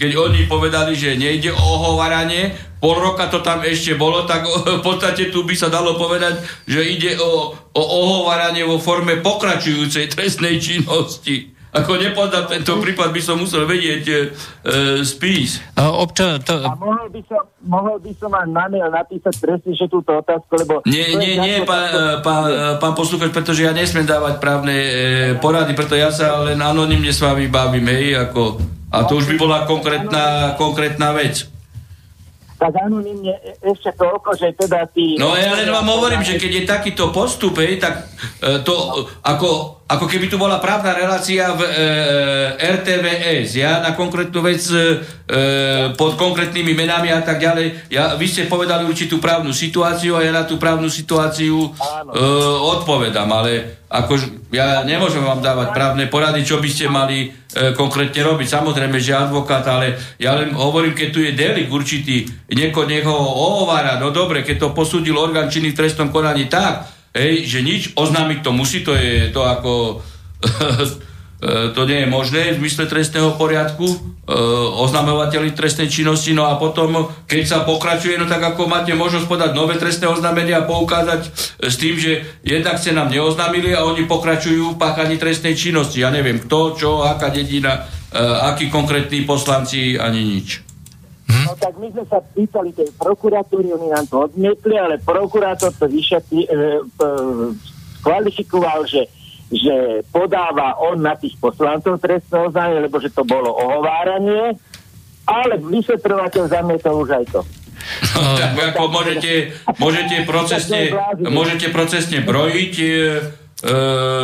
keď oni povedali, že nejde o ohovaranie, pol roka to tam ešte bolo, tak v podstate tu by sa dalo povedať, že ide o, o ohovaranie vo forme pokračujúcej trestnej činnosti. Ako nepoznám tento prípad, by som musel vedieť e, spís. A, obča, to... a mohol, by som, mohol by som vám na mail napísať presne že túto otázku, lebo... Nie, nie, nie, pán, pán, pán poslúchač, pretože ja nesmiem dávať právne e, porady, preto ja sa len anonimne s vami bavím, hej, ako... A to už by bola konkrétna, konkrétna vec tak anonimne e, ešte toľko, že teda tí... No ja len vám hovorím, že keď je takýto postup, hej, tak e, to ako, ako keby tu bola právna relácia v e, RTVS, ja na konkrétnu vec e, pod konkrétnymi menami a tak ďalej, ja, vy ste povedali určitú právnu situáciu a ja na tú právnu situáciu e, odpovedám, ale ako, ja nemôžem vám dávať právne porady, čo by ste mali e, konkrétne robiť. Samozrejme, že advokát, ale ja len hovorím, keď tu je delik určitý, nieko, niekoho ohovára, no dobre, keď to posúdil orgán činný v trestnom konaní tak, hej, že nič, oznámiť to musí, to je to ako [laughs] E, to nie je možné v mysle trestného poriadku, e, oznamovateľi trestnej činnosti, no a potom, keď sa pokračuje, no tak ako máte možnosť podať nové trestné oznámenia a poukázať s tým, že jednak ste nám neoznámili a oni pokračujú v páchaní trestnej činnosti. Ja neviem kto, čo, aká dedina, e, akí konkrétni poslanci, ani nič. Hm? No tak my sme sa pýtali tej prokuratúry, oni nám to odmietli, ale prokurátor to vyšetli, e, e, kvalifikoval, že že podáva on na tých poslancov trestné oznámenie, lebo že to bolo ohováranie ale vyšetrovateľ zamietol už aj to. No, tak ako môžete, môžete, procesne, môžete procesne brojiť e, e,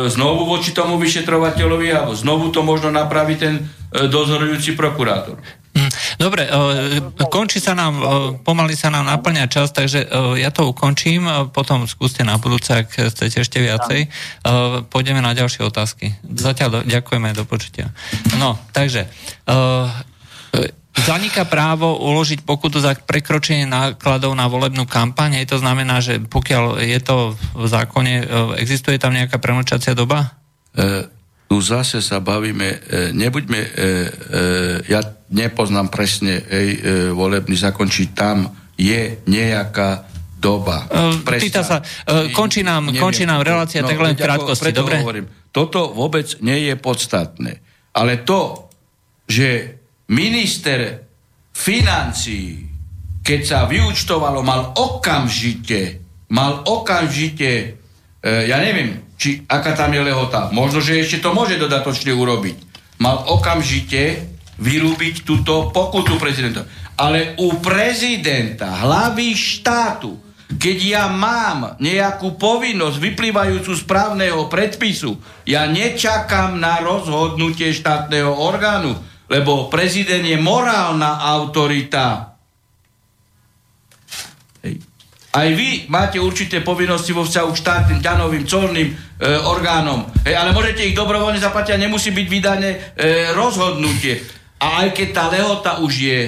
znovu voči tomu vyšetrovateľovi a znovu to možno napraví ten e, dozorujúci prokurátor. Dobre, e, končí sa nám, e, pomaly sa nám naplňa čas, takže e, ja to ukončím, potom skúste na budúce, ak chcete ešte viacej. Pôjdeme na ďalšie otázky. Zatiaľ ďakujeme, do počutia. No, takže zaniká právo uložiť pokutu za prekročenie nákladov na volebnú kampaň. To znamená, že pokiaľ je to v zákone, existuje tam nejaká premlčacia doba? E, tu zase sa bavíme, e, nebuďme, e, e, ja nepoznám presne ej, volebný zákon, či tam je nejaká doba. E, pýta sa, e, končí nám, neviem, končí nám relácia, no, tak len v krátkosti, dobre? Hovorím, toto vôbec nie je podstatné. Ale to, že minister financií, keď sa vyučtovalo, mal okamžite, mal okamžite, ja neviem, či aká tam je lehota, možno, že ešte to môže dodatočne urobiť, mal okamžite vyrúbiť túto pokutu prezidenta. Ale u prezidenta, hlavy štátu, keď ja mám nejakú povinnosť vyplývajúcu z právneho predpisu, ja nečakám na rozhodnutie štátneho orgánu lebo prezident je morálna autorita. Hej. Aj vy máte určité povinnosti vo vzťahu k štátnym, ďanovým, colným e, orgánom. Hej, ale môžete ich dobrovoľne zaplatiť a nemusí byť vydané e, rozhodnutie. A aj keď tá lehota už je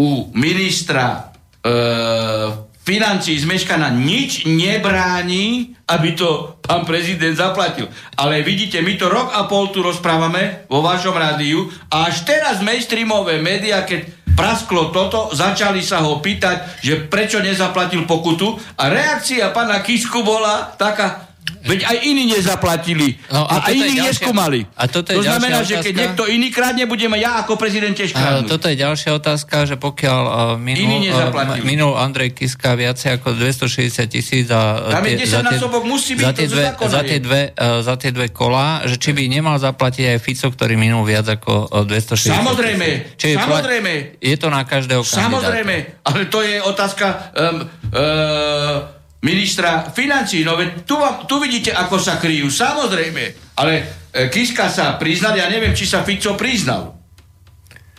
u ministra e, financí zmeškaná, nič nebráni, aby to pán prezident zaplatil. Ale vidíte, my to rok a pol tu rozprávame vo vašom rádiu a až teraz mainstreamové médiá, keď prasklo toto, začali sa ho pýtať, že prečo nezaplatil pokutu a reakcia pána Kisku bola taká, Veď aj iní nezaplatili. No, a, a iní ďalšia, neskúmali. A toto je to znamená, otázka, že keď niekto iný kradne, budeme ja ako prezident tiež kradnúť. Toto je ďalšia otázka, že pokiaľ uh, minul, uh, minul Andrej Kiska viacej ako 260 tisíc za, tie, za, tie, byť, za, tie dve, za, tie dve, uh, za tie dve kola, že či by nemal zaplatiť aj Fico, ktorý minul viac ako uh, 260 Samozrejme, tisíc. samozrejme. Je to na každého kandidáta. Samozrejme, ale to je otázka um, uh, ministra financí. No veď tu, tu vidíte, ako sa kryjú. Samozrejme. Ale e, Kiska sa priznal, ja neviem, či sa Fico priznal.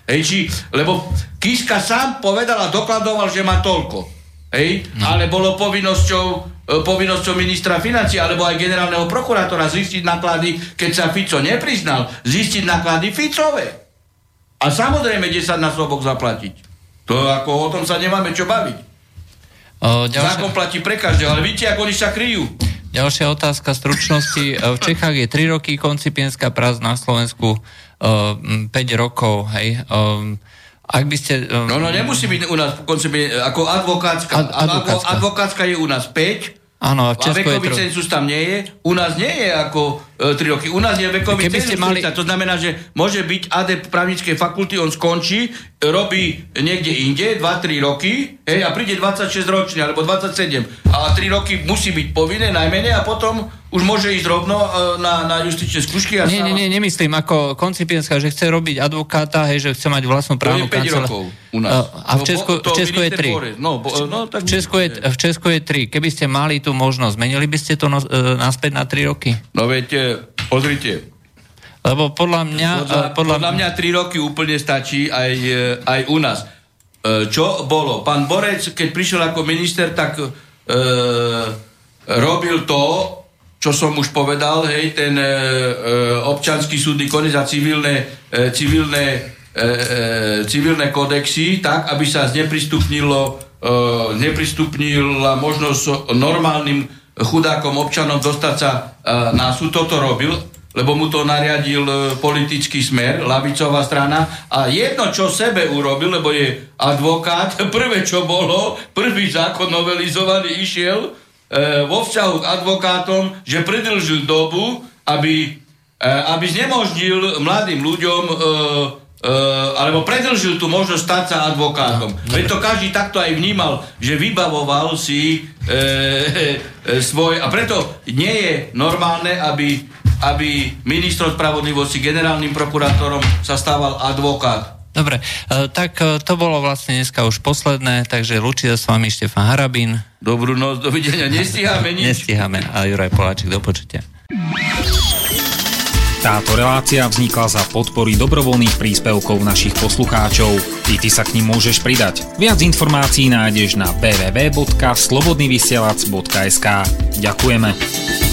Hej, či, lebo Kiska sám povedal a dokladoval, že má toľko. Hej, no. ale bolo povinnosťou, e, povinnosťou ministra financí alebo aj generálneho prokurátora zistiť náklady, keď sa Fico nepriznal, zistiť náklady Ficové. A samozrejme 10 násobok zaplatiť. To ako o tom sa nemáme čo baviť. O, ďalšia... Zákon platí pre každého, ale vidíte, ako oni sa kryjú. Ďalšia otázka stručnosti. V Čechách je 3 roky koncipienská prác na Slovensku 5 rokov. Hej. Ak by ste... No, no, nemusí byť u nás ako advokátska. Ad, advokátska. Advokátska je u nás 5 Áno, v Česku a vekový tro... cenzus tam nie je. U nás nie je ako e, 3 roky. U nás je vekový Keby cenzus mali... to znamená, že môže byť adept právnickej fakulty, on skončí, robí niekde inde 2-3 roky hej, a príde 26 ročný alebo 27 a 3 roky musí byť povinné najmenej a potom už môže ísť rovno e, na, na justičné skúšky. A nie, nie, nie, nemyslím ako koncipienská, že chce robiť advokáta, hej, že chce mať vlastnú právnu kanceláriu. u nás. A v Česku, v Česku je 3. No, bo, no, tak v, Česku je, v Česku je 3. Keby ste mali tú možnosť, zmenili by ste to no, e, naspäť na 3 roky? No viete, pozrite. Lebo podľa mňa... Podľa, podľa, podľa mňa 3 roky úplne stačí aj, aj u nás. Čo bolo? Pán Borec, keď prišiel ako minister, tak e, robil to, čo som už povedal, hej, ten e, e, občanský súdny konec a civilné, e, civilné, e, e, civilné kodexy, tak, aby sa zneprisupnilo e, zneprisupnila možnosť normálnym chudákom občanom dostať sa e, na súd. Toto robil, lebo mu to nariadil e, politický smer, lavicová strana. A jedno, čo sebe urobil, lebo je advokát, [laughs] prvé, čo bolo, prvý zákon novelizovaný išiel, vo vzťahu k advokátom, že predlžil dobu, aby, e, aby znemožnil mladým ľuďom e, e, alebo predlžil tú možnosť stať sa advokátom. No, Veď to každý takto aj vnímal, že vybavoval si e, e, svoj... A preto nie je normálne, aby, aby ministrom spravodlivosti, generálnym prokurátorom sa stával advokát. Dobre, e, tak e, to bolo vlastne dneska už posledné, takže lúči sa s vami Štefan Harabín. Dobrú noc, dovidenia, nestíhame nič. Nestíhame, a Juraj Poláčik, do počutia. Táto relácia vznikla za podpory dobrovoľných príspevkov našich poslucháčov. I ty sa k ním môžeš pridať. Viac informácií nájdeš na www.slobodnyvysielac.sk Ďakujeme.